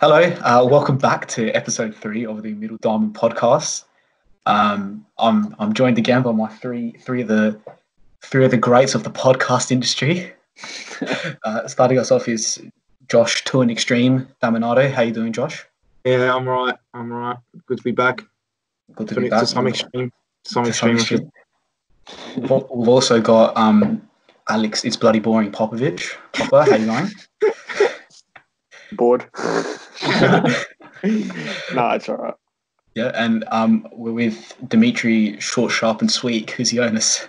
Hello, uh, welcome back to episode three of the Middle Diamond podcast. Um, I'm I'm joined again by my three three of the three of the greats of the podcast industry. uh, starting us off is Josh to an extreme Daminato. How you doing, Josh? Yeah, I'm right. I'm right. Good to be back. Good to To, be to back. some extreme. To some To extreme. Should- extreme. We've we've also got um, Alex. It's bloody boring. Popovich. Popa, how you going? Bored. no, it's all right. Yeah, and um, we're with Dimitri, short, sharp, and sweet, who's the onus.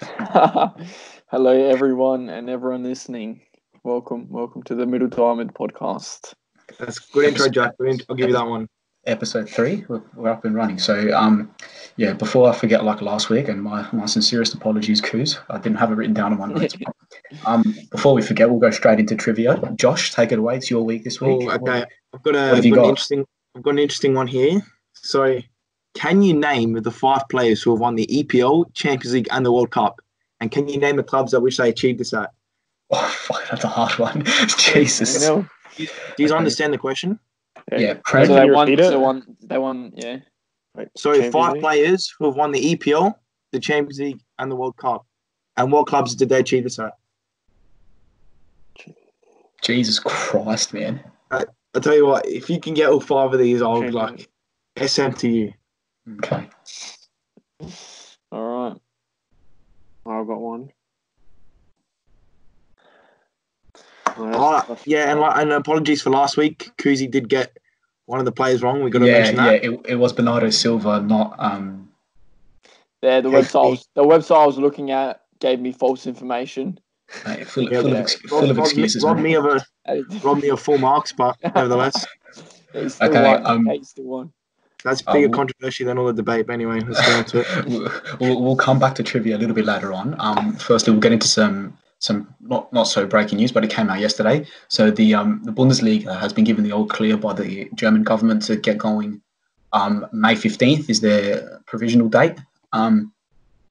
Hello, everyone, and everyone listening. Welcome, welcome to the Middle Diamond podcast. That's good intro, Jack. I'll give you that one. Episode three. We're, we're up and running. So, um, yeah, before I forget, like last week, and my, my sincerest apologies, Kouzi, I didn't have it written down on my notes. um, before we forget, we'll go straight into trivia. Josh, take it away. It's your week this week. Oh, okay. I've got a What have you got an interesting. I've got an interesting one here. So, can you name the five players who have won the EPL, Champions League, and the World Cup? And can you name the clubs at which they achieved this at? Oh, fuck, that's a hard one. Jesus. You know? Do you Okay. understand the question? Yeah, So Prem- they Can you won. repeat? They won. They won. Yeah. Wait, So, Champions five League? players who have won the EPL, the Champions League, and the World Cup. And what clubs did they achieve this at? Jesus Christ, man. Uh, I'll tell you what, if you can get all five of these, I'll Champions like SM to you. Okay. All right. I've got one. Oh, that's- that's- yeah, and like, and apologies for last week. Kouzi did get one of the players wrong. We got to Yeah, mention yeah, that. it, it was Bernardo Silva, not. um. Yeah, the website. I was, the website I was looking at gave me false information. mate, full, Yeah, full, yeah. of, ex- Rob, full of rob me, excuses. rob mate. me of a It's rob me of full marks, but nevertheless, still Okay, won. um, He still won. that's bigger well- controversy than all the debate. But anyway, let's get on to it. we'll, we'll we'll come back to trivia a little bit later on. Um, firstly, we'll get into some some not not so breaking news, but it came out yesterday. So the um the Bundesliga has been given the all clear by the German government to get going. Um, May fifteenth is their provisional date. Um,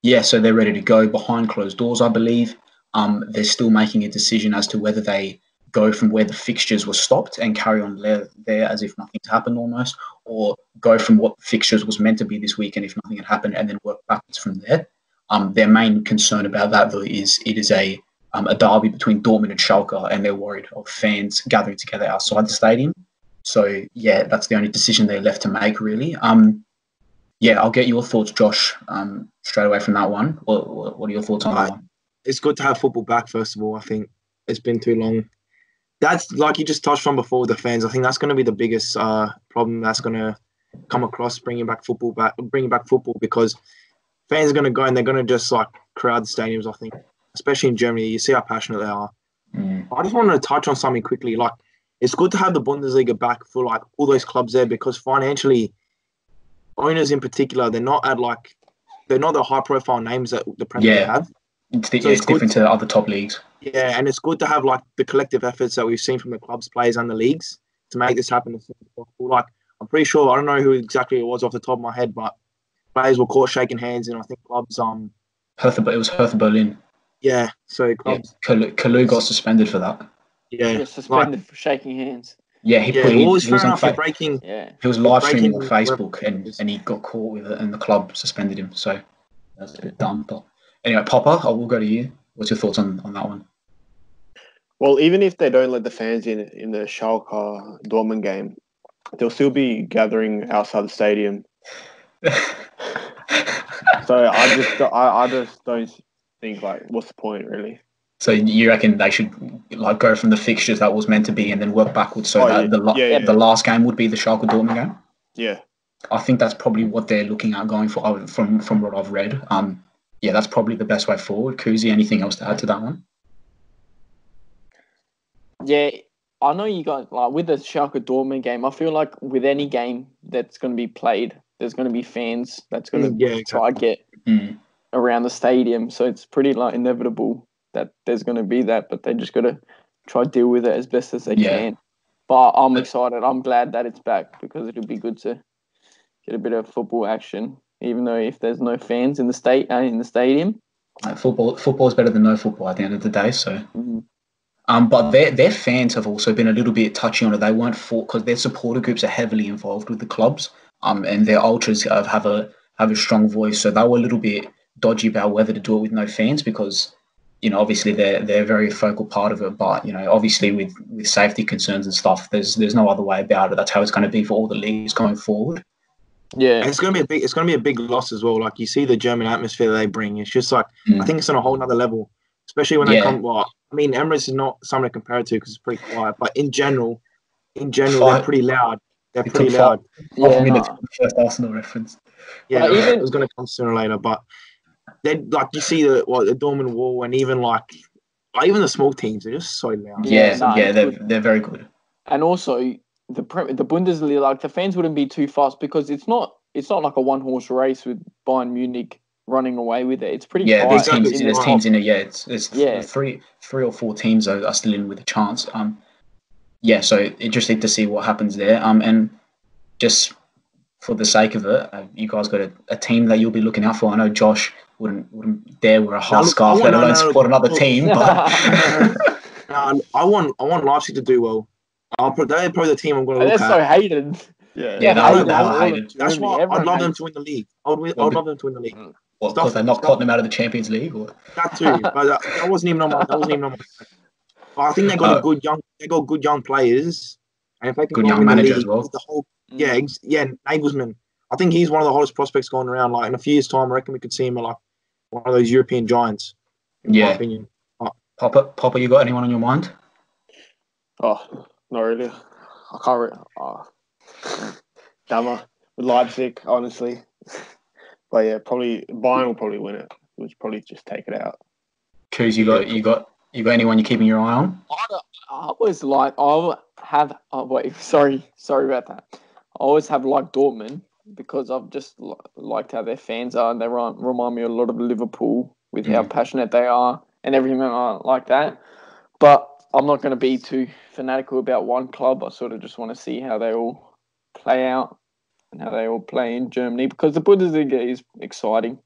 yeah, so they're ready to go behind closed doors, I believe. Um, they're still making a decision as to whether they go from where the fixtures were stopped and carry on there, there as if nothing's happened almost, or go from what fixtures was meant to be this weekend if nothing had happened and then work backwards from there. Um, their main concern about that though is it is a um, a derby between Dortmund and Schalke, and they're worried of fans gathering together outside the stadium. So yeah, that's the only decision they're left to make really. Um, yeah, I'll get your thoughts, Josh, um, straight away from that one. What, what, are your thoughts on that one? It's good to have football back. First of all, I think it's been too long. That's like you just touched on before with the fans. I think that's going to be the biggest uh, problem that's going to come across bringing back football back, bringing back football because fans are going to go and they're going to just like crowd the stadiums. I think, especially in Germany, you see how passionate they are. Mm. I just wanted to touch on something quickly. Like, it's good to have the Bundesliga back for like all those clubs there because financially, owners in particular, they're not at like they're not the high profile names that the Premier League Yeah. have. It's, di- So it's it's different to other top leagues. Yeah, and it's good to have like the collective efforts that we've seen from the clubs, players, and the leagues to make this happen as soon as possible. Like, I'm pretty sure I don't know who exactly it was off the top of my head, but players were caught shaking hands, and I think clubs, um, Hertha, it was Hertha Berlin. Yeah, so Yeah, clubs, Kalou, Kalou got suspended for that. yeah, He yeah, got suspended for shaking hands. Yeah, he yeah. put Well, he, it's he was on fa- breaking. Yeah. he was live streaming on Facebook and, and he got caught with it and the club suspended him. So that's a bit dumb. But anyway, Popa, I will go to you. What's your thoughts on, on that one? Well, even if they don't let the fans in in the Schalke Dortmund game, they'll still be gathering outside the stadium. So I just I, I just don't think like what's the point really? so you reckon they should like go from the fixtures that was meant to be and then work backwards so Oh, that yeah. the, la- Yeah, yeah. the last game would be the Schalke Dortmund game? Yeah, I think that's probably what they're looking at going for uh, from from what I've read. Um, yeah, that's probably the best way forward. Kouzi, anything else to add to that one? Yeah, I know you guys like with the Schalke Dortmund game. I feel like with any game that's going to be played, there's going to be fans that's going to Mm, yeah, try to get Mm. Around the stadium. So it's pretty like inevitable that there's going to be that, but they just got to try to deal with it as best as they Yeah. can. But I'm excited. I'm glad that it's back because it'll be good to get a bit of football action. Even though if there's no fans in the state uh, in the stadium, Like football, football is better than no football at the end of the day. So mm, Um, but their their fans have also been a little bit touchy on it. They weren't for because their supporter groups are heavily involved with the clubs. Um, and their ultras have, have a have a strong voice, so they were a little bit dodgy about whether to do it with no fans because you know obviously they're they're a very focal part of it. But you know obviously with with safety concerns and stuff, there's there's no other way about it. That's how it's going to be for all the leagues going forward. Yeah, And it's gonna be a big. It's gonna be a big loss as well. Like you see the German atmosphere they bring. It's just like Mm. I think it's on a whole nother level. Especially when they come. Well, I mean, Emirates is not something to compare it to because it's pretty quiet. But in general, in general, Five- they're pretty loud. They're It pretty loud. Five yeah. minutes no. first Arsenal reference. Yeah, But even- it was gonna come sooner or later. But then, like you see the what the Dortmund Wall and even like, like even the small teams, they're just so loud. Yeah, Yeah, no, yeah, they're they're very good. and also the the Bundesliga, like the fans wouldn't be too fast because it's not it's not like a one horse race with Bayern Munich running away with it. It's pretty Yeah, tight there's teams. in There's the teams in it. Yeah, it's it's Yeah. three three or four teams are, are still in with a chance. Um, yeah, so interesting to see what happens there. Um, and just for the sake of it, uh, you guys got a, a team that you'll be looking out for. I know Josh wouldn't wouldn't dare wear a No, half look, scarf, let alone no, no, support another team. But Um, I want I want Leipzig to do well. I'll put they're probably the team I'm going to And look that's at. so hated. Yeah. Yeah, They they hate are- they're all hated. That's Germany. why I'd Everyone love them to win the league. I'd, win, Well, I'd love them to win the league. what, Stuff- because they're not cutting them out of the Champions League. Or That too, but that, that wasn't even on my. That wasn't even on my. But I think they got Uh, a good young. They got good young players, and if they can Good young win the manager as well. The whole. Yeah, mm. ex- yeah, Nagelsmann. I think he's one of the hottest prospects going around. Like in a few years' time, I reckon we could see him like one of those European giants. In my Yeah. opinion. Uh, Papa, Papa, you got anyone on your mind? Oh, not really. I can't. Re- oh. Dama uh, with Leipzig, honestly. But yeah, probably Bayern will probably win it. We'll probably just take it out. Kouzi, you got you got you got anyone you're keeping your eye on? I, I always like I have oh wait sorry sorry about that. I always have liked Dortmund because I've just li- liked how their fans are. and They run, remind me a lot of Liverpool with how Mm. passionate they are and everything like that. But I'm not going to be too fanatical about one club. I sort of just want to see how they all play out and how they all play in Germany because the Bundesliga is exciting.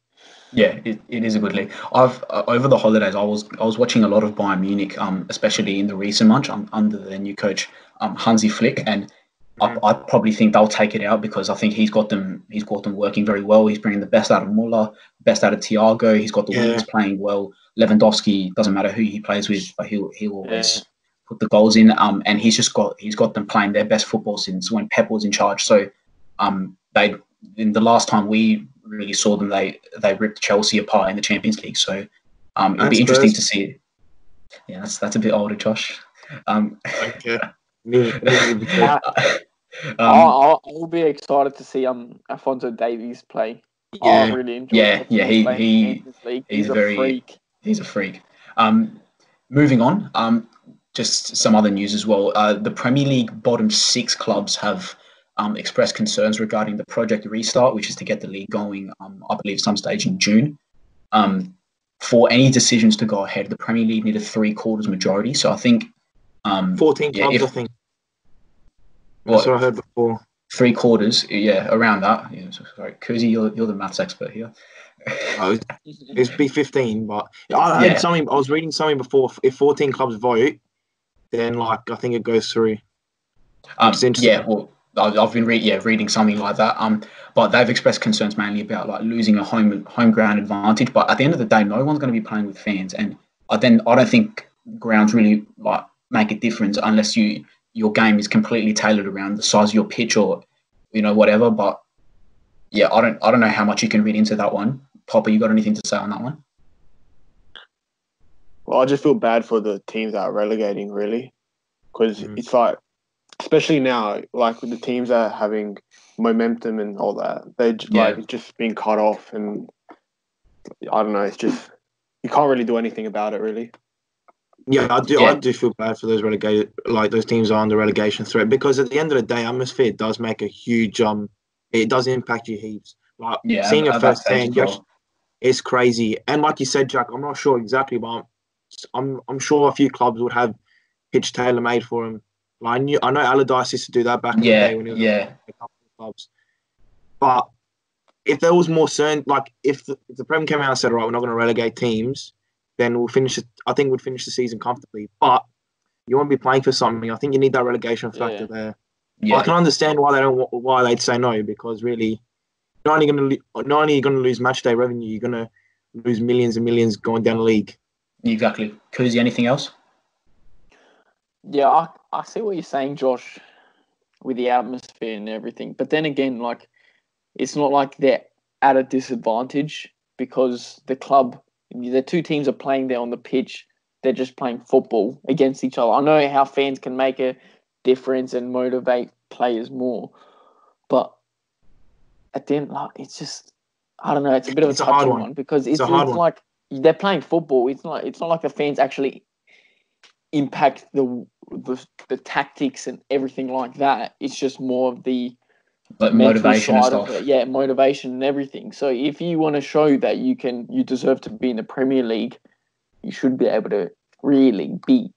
Yeah, it, it is a good league. I've uh, over the holidays, I was I was watching a lot of Bayern Munich, um, especially in the recent month um, under their new coach, um, Hansi Flick, and I, I probably think they'll take it out because I think he's got them he's got them working very well. He's bringing the best out of Muller, best out of Thiago. He's got the Yeah. wingers playing well. Lewandowski doesn't matter who he plays with, but he'll he'll always Yeah. put the goals in. Um, and he's just got he's got them playing their best football since when Pep was in charge. So, um, they in the last time we really saw them, they they ripped Chelsea apart in the Champions League. So, um, it'll be interesting to see. Yeah, that's that's a bit older, Josh. Um, Okay. Me, me, Uh, um, I'll, I'll be excited to see um Alfonso Davies play. I yeah. really enjoy Yeah, yeah, he- he- the Champions League. he's He's, a very- freak. he's a freak. Um, moving on, um, just some other news as well. Uh, the Premier League bottom six clubs have um, expressed concerns regarding the project restart, which is to get the league going, um, I believe, some stage in June. Um, for any decisions to go ahead, the Premier League needed three quarters majority. So I think um, 14 Yeah, clubs, if- I think. What, That's what I heard before. three quarters, yeah, around that. Yeah, so- sorry, Kouzi, you're, you're the maths expert here. Oh, It'd be 15, but I heard Yeah. something. I was reading something before. If 14 clubs vote, then like I think it goes through. Um, interesting. yeah, well, I've, I've been re- yeah reading something like that. Um, but they've expressed concerns mainly about like losing a home home ground advantage. But at the end of the day, no one's going to be playing with fans, and I then I don't think grounds really like make a difference unless you your game is completely tailored around the size of your pitch or you know whatever. But yeah, I don't I don't know how much you can read into that one. Popa, you got anything to say on that one? Well, I just feel bad for the teams that are relegating, really, because Mm. it's like, especially now, like with the teams that are having momentum and all that, they j Yeah. like it's just being cut off, and I don't know. It's just you can't really do anything about it, really. Yeah, I do. Yeah. I do feel bad for those relegated, like those teams are under relegation threat, because at the end of the day, atmosphere does make a huge um. It does impact you heaps. Like Yeah, seeing it at that firsthand, as you well. actu- it's crazy. And like you said, Jack, I'm not sure exactly, but I'm I'm, I'm sure a few clubs would have pitch tailor made for him. Like I knew, I know Allardyce used to do that back in the day when he was yeah. a couple of clubs. But if there was more certain, like if the, if the Prem came out and said, "Right, we're not going to relegate teams," then we'll finish. it- I think we'd finish the season comfortably. But You want to be playing for something. I think you need that relegation factor Yeah. there. Yeah, I can understand why they don't why they'd say no because really, not only going to not only you're going to lose match day revenue, you're going to lose millions and millions going down the league. exactly. Kouzi, anything else? Yeah, I, I see what you're saying, Josh, with the atmosphere and everything. But then again, like, it's not like they're at a disadvantage because the club, the two teams are playing there on the pitch. They're just playing football against each other. I know how fans can make a difference and motivate players more, but at the end, like, it's just, I don't know. It's a bit of It's a a hard one. one. because it's, It's it's one. like they're playing football. It's not. It's not like the fans actually impact the the, the tactics and everything like that. It's just more of the Mental motivation and stuff. it. Yeah, motivation and everything. So if you want to show that you can, you deserve to be in the Premier League, you should be able to really be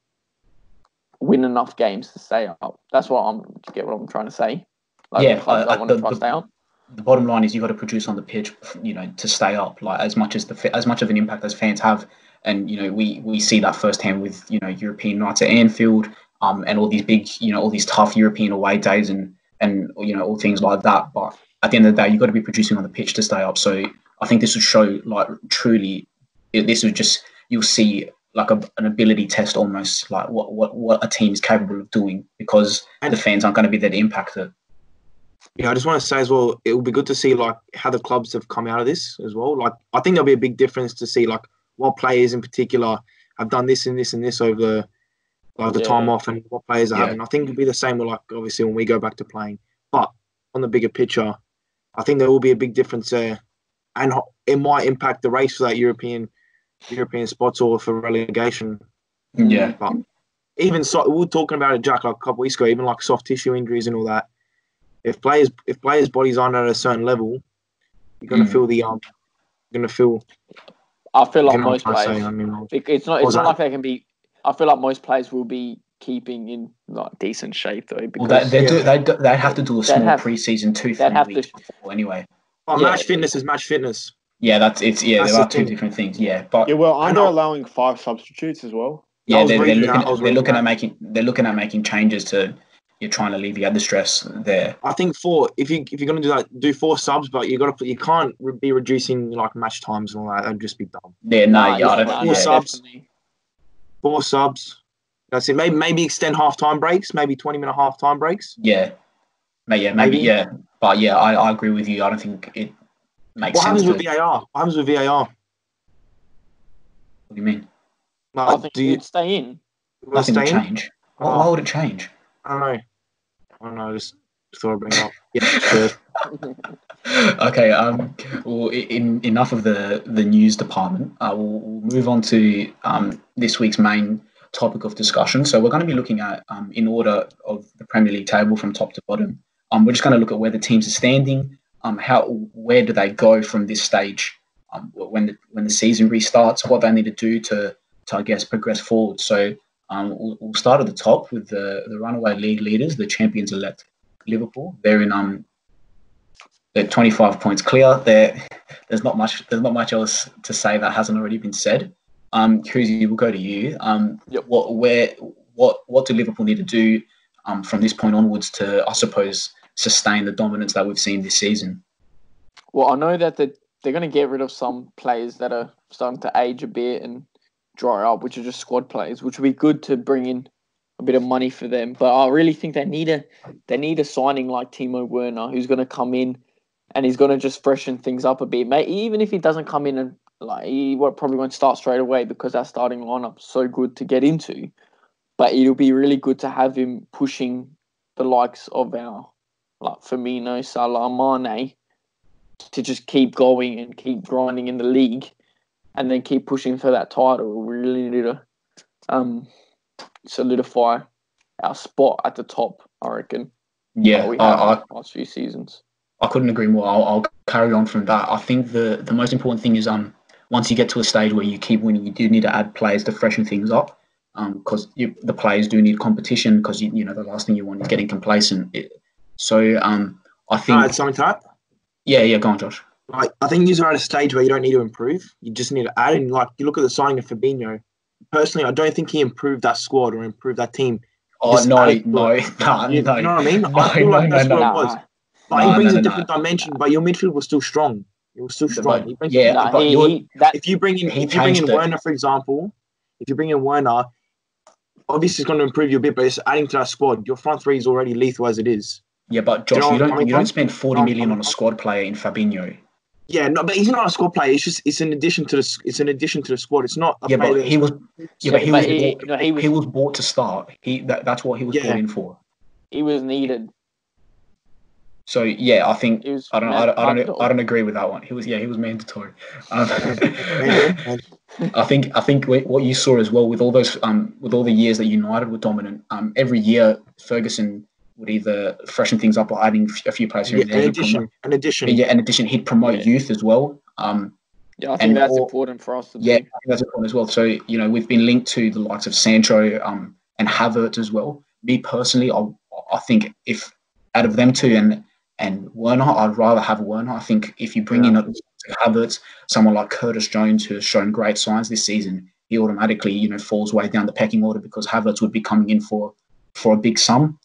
win enough games to stay up. That's what I'm. Get what I'm trying to say? Like Yeah, the I- I- want to try the- stay up. the bottom line is you've got to produce on the pitch, you know, to stay up. Like as much as the as much of an impact as fans have, and you know we we see that firsthand with you know European nights at Anfield, um, and all these big you know all these tough European away days and and you know all things like that. But at the end of the day, you've got to be producing on the pitch to stay up. So I think this would show like truly, it- this would just you'll see like a, an ability test almost like what what what a team is capable of doing because And- the fans aren't going to be there to impact it. Yeah, I just want to say as well, it will be good to see like how the clubs have come out of this as well. Like, I think there'll be a big difference to see like what players in particular have done this and this and this over the like the Yeah. time off, and what players are Yeah. having. I think it'll be the same with like obviously when we go back to playing, but on the bigger picture, I think there will be a big difference there, and it might impact the race for that European European spots or for relegation. Yeah. But even so, we were talking about it, Jack, like a couple weeks ago. Even like soft tissue injuries and all that. If players, if players' bodies aren't at a certain level, you're gonna Mm. feel the um, you're gonna feel. I feel like you know what most I'm trying to players. say, I mean, It- It's not. It's not that? like they can be. I feel like most players will be keeping in like decent shape though. Well, Because they, they do, Yeah. they do, they'd have to do a small have- preseason two, they'd three have to- weeks before anyway. but Yeah. match fitness is match fitness. Yeah, that's it's yeah, That's there are two thing. different things. Yeah, but Yeah, well, I aren't they know. allowing five substitutes as well? yeah, they're, they're looking that, I was they're looking at making they're looking at making changes to you're trying to alleviate the stress there. I think four. If you if you're gonna do that, do four subs, but you got to you can't re- be reducing like match times and all that. That'd just be dumb. Yeah, no, Nah, yeah, I don't Four yeah. subs. definitely. Four subs. That's it. Maybe maybe extend half time breaks. Maybe twenty minute half time breaks. Yeah, May- yeah, maybe, Maybe. yeah, but yeah, I, I agree with you. I don't think it makes What sense. happens To, with VAR? What happens with VAR? what do you mean? I think do you you'd stay in. will it Nothing will stay in? change. Why, Oh. why would it change? I don't know. I don't know. Just thought I'd bring it up. Yeah, sure. okay. Um. Well, in enough of the the news department. Uh, we'll, we'll move on to um this week's main topic of discussion. So we're going to be looking at um in order of the Premier League table from top to bottom. Um, we're just going to look at where the teams are standing. Um, how where do they go from this stage? Um, when the when the season restarts, what they need to do to to I guess progress forward. So um, we'll, we'll start at the top with the the runaway league leaders, the champions elect Liverpool. They're in um they're 25 points clear. There, there's not much. There's not much else to say that hasn't already been said. Um, Kouzi, we'll go to you. Um, Yep. what, where, what, what do Liverpool need to do um, from this point onwards to, I suppose, sustain the dominance that we've seen this season? Well, I know that the, they're going to get rid of some players that are starting to age a bit and dry up, which are just squad players, which would be good to bring in a bit of money for them. But I really think they need a they need a signing like Timo Werner, who's going to come in and he's going to just freshen things up a bit. Mate, even if he doesn't come in and like he probably won't start straight away because our starting lineup's so good to get into. But it'll be really good to have him pushing the likes of our like Firmino, Salah, Mane to just keep going and keep grinding in the league and then keep pushing for that title. We really need to um, solidify our spot at the top, I reckon. Yeah, we I, I, last few seasons. I couldn't agree more. I'll, I'll carry on from that. I think the the most important thing is um once you get to a stage where you keep winning, you do need to add players to freshen things up. Um, because you, the players do need competition. Because you, you know the last thing you want is getting complacent. It, so um, I think add something to that? yeah, yeah. Go on, Josh. Like, I think you're at a stage where you don't need to improve. You just need to add in. Like, you look at the signing of Fabinho. personally, I don't think he improved that squad or improved that team. Oh no, no, no, no. you know what I mean? No, I feel like no, that's no, what it was. Nah, But No, he brings no, a no, different dimension. But your midfield was still strong. It was still strong. He brings- yeah, nah, but he, he, that, if you bring in if you bring in changed it. Werner, for example, if you bring in Werner, obviously it's going to improve you a bit, but it's adding to that squad. Your front three is already lethal as it is. Yeah, but Do you Josh, know you don't you don't spend forty million on a squad player in Fabinho. Yeah, no, but he's not a squad player. It's just it's an addition to the it's an addition to the squad. It's not a Yeah, but he was yeah, but he but was he- bought, no, he he, was- was bought to start. He that, that's what he was Yeah. brought in for. he was needed. So yeah, I think He was I don't I don't I don't. I don't agree with that one. He was yeah he was mandatory. Um, I think I think what you saw as well with all those um with all the years that United were dominant. Um, every year Ferguson would either freshen things up or adding a few players here yeah, and there. He'd addition, promote- an addition. yeah, in addition, he'd promote Yeah. youth as well. Um, Yeah, I think and that's all- important for us to Yeah, I think that's important as well. So you know, we've been linked to the likes of Sancho um, and Havertz as well. Me personally, I, I think if out of them two and and Werner, I'd rather have Werner. I think if you bring in a, Havertz, someone like Curtis Jones who has shown great signs this season, he automatically you know falls way down the pecking order because Havertz would be coming in for for a big sum.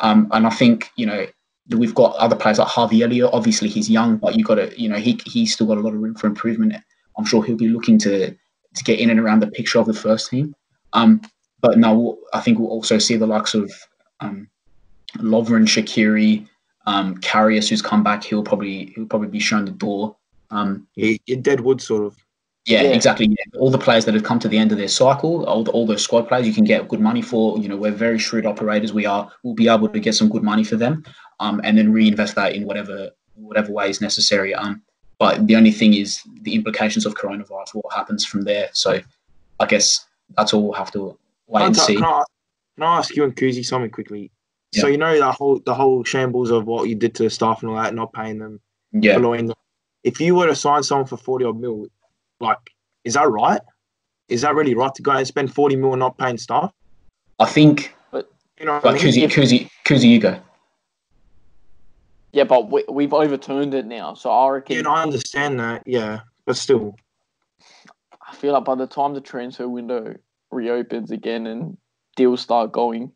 Um, and I think you know we've got other players like Harvey Elliott. Obviously, he's young, but you got to you know he he's still got a lot of room for improvement. I'm sure he'll be looking to to get in and around the picture of the first team. Um, but no, I think we'll also see the likes of um, Lovren, Shaqiri, um, Karius, who's come back. He'll probably he'll probably be shown the door. Um, Yeah, you're Deadwood sort of. yeah, Yeah. exactly. Yeah. All the players that have come to the end of their cycle, all, the, all those squad players, you can get good money for. You know, we're very shrewd operators. We are. We'll be able to get some good money for them, um, and then reinvest that in whatever whatever way is necessary. Um, but the only thing is the implications of coronavirus. What happens from there? So, I guess that's all we'll have to wait Can and see. can, I, can I ask you and Kouzi something quickly? So you know that whole the whole shambles of what you did to the staff and all that, not paying them, Yeah, furloughing them. If you were to sign someone for forty odd mil, like, is that right? Is that really right to go and spend forty mil and not paying staff? I think. But, You know what I Like? Kouzi, Kouzi, Kouzi, you go. Yeah, but we, we've overturned it now, so I reckon. Yeah, and I understand that. Yeah, but still, I feel like by the time the transfer window reopens again and deals start going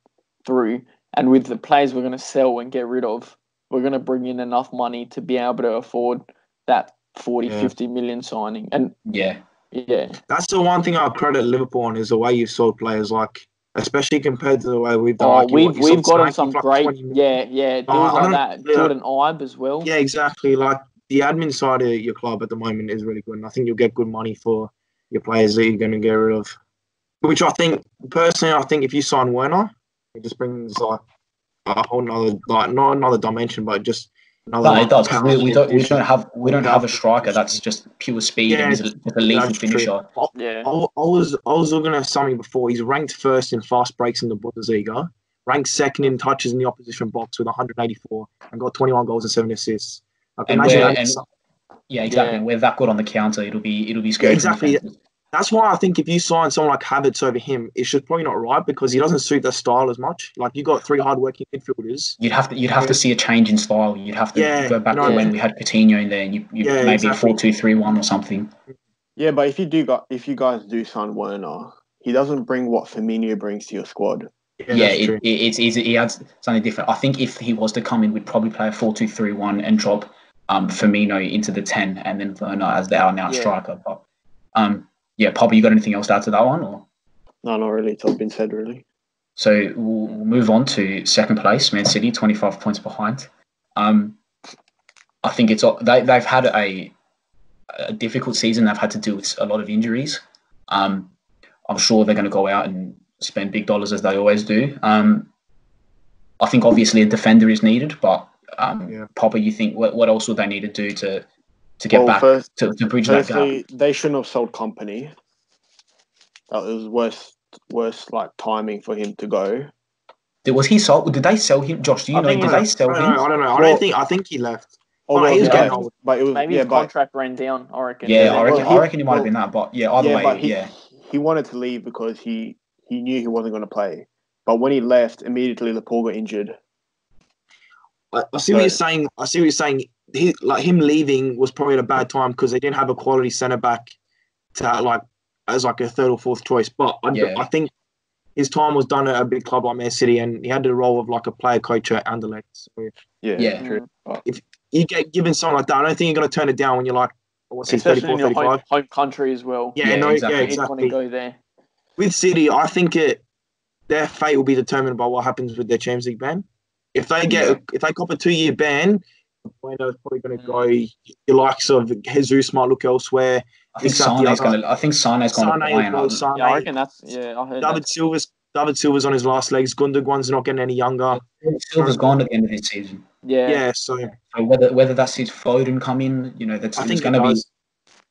through, and with the players we're going to sell and get rid of, we're going to bring in enough money to be able to afford that 40, Yeah. 50 million signing. And Yeah, yeah, that's the one thing I credit Liverpool on is the way you've sold players, like especially compared to the way we've done. oh, like, we've you we've sold gotten some like great, yeah, yeah, oh, deals Oh, I like that. yeah. Jordan Ibe as well. Yeah, exactly. Like the admin side of your club at the moment is really good, and I think you'll get good money for your players that you're going to get rid of. Which I think, personally, I think if you sign Werner, it just brings like a whole nother, like not another dimension, but just another. no, it does. 'cause We, we don't. We don't have. We don't have a striker that's just pure speed Yeah, and is a, a lethal That's true. finisher. I, Yeah, I I was I was looking at something before. He's ranked first in fast breaks in the Bundesliga, ranked second in touches in the opposition box with 184, and got 21 goals and seven assists. Like, And imagine that. and- Yeah, exactly. Yeah. We're that good on the counter. It'll be it'll be scary. for exactly. Defenders. That's why I think if you sign someone like Havertz over him, it's just probably not right because he doesn't suit their style as much. Like you got three hardworking midfielders. You'd have to you'd have to see a change in style. You'd have to Yeah, go back no, to when yeah. we had Coutinho in there, and you, you Yeah, maybe exactly. a four two three one or something. Yeah, but if you do got if you guys do sign Werner, he doesn't bring what Firmino brings to your squad. Yeah, Yeah, it, it, it's easy. He adds something different. I think if he was to come in, we'd probably play a four two three one and drop um, Firmino into the ten, and then Werner as the out and out Yeah. striker. But um, yeah, Poppy, you got anything else to add to that one, or? No, not really. It's all been said, really. So we'll, we'll move on to second place, Man City, 25 points behind. Um, I think it's they, they've had a, a difficult season. They've had to deal with a lot of injuries. Um, I'm sure they're going to go out and spend big dollars as they always do. Um, I think obviously a defender is needed, but um, Yeah. Papa, you think what, what else would they need to do to to get well, back first, to, to bridge that gap? firstly, they shouldn't have sold Kompany. That was worse, worse like timing for him to go. Did, was he sold? Did they sell him, Josh? Do you I know? Did he they sell don't him? know. I don't know. I Well- don't think. I think he left. Although, he was yeah, getting but- old. but it was maybe yeah, his but contract ran down. I reckon. Yeah, Yeah, I reckon. well, he- I reckon it might have been that, but yeah, either yeah, way, he, yeah. he wanted to leave because he he knew he wasn't going to play. But when he left, immediately Laporte got injured. I, I see what you're saying. I see what you're saying. He like him leaving was probably at a bad time because they didn't have a quality centre back to like as like a third or fourth choice. But I, Yeah. I think his time was done at a big club like Man City, and he had the role of like a player coach at Anderlecht. So Yeah, Yeah. true. But you get given something like that, I don't think you're going to turn it down when you're like, what's he, Especially 34, in your 35? home, home country as well. Yeah, Yeah, no, exactly. yeah, You'd want to exactly. go there. With City, I think it their fate will be determined by what happens with their Champions League ban. If they get, Yeah. if they cop a two year ban, Bueno's probably going to Mm. go. Your likes of Jesus might look elsewhere. I think Is Sane's going to. I think Sane's going to Sane buy as well, another. Sane. Yeah, I reckon that's yeah. I heard David that. Silva's David Silva's on his last legs. Gundogan's not getting any younger. Silva's gone at the end of this season. Yeah, Yeah, so So whether whether that's his Foden come in, you know, that's I it's think going to be.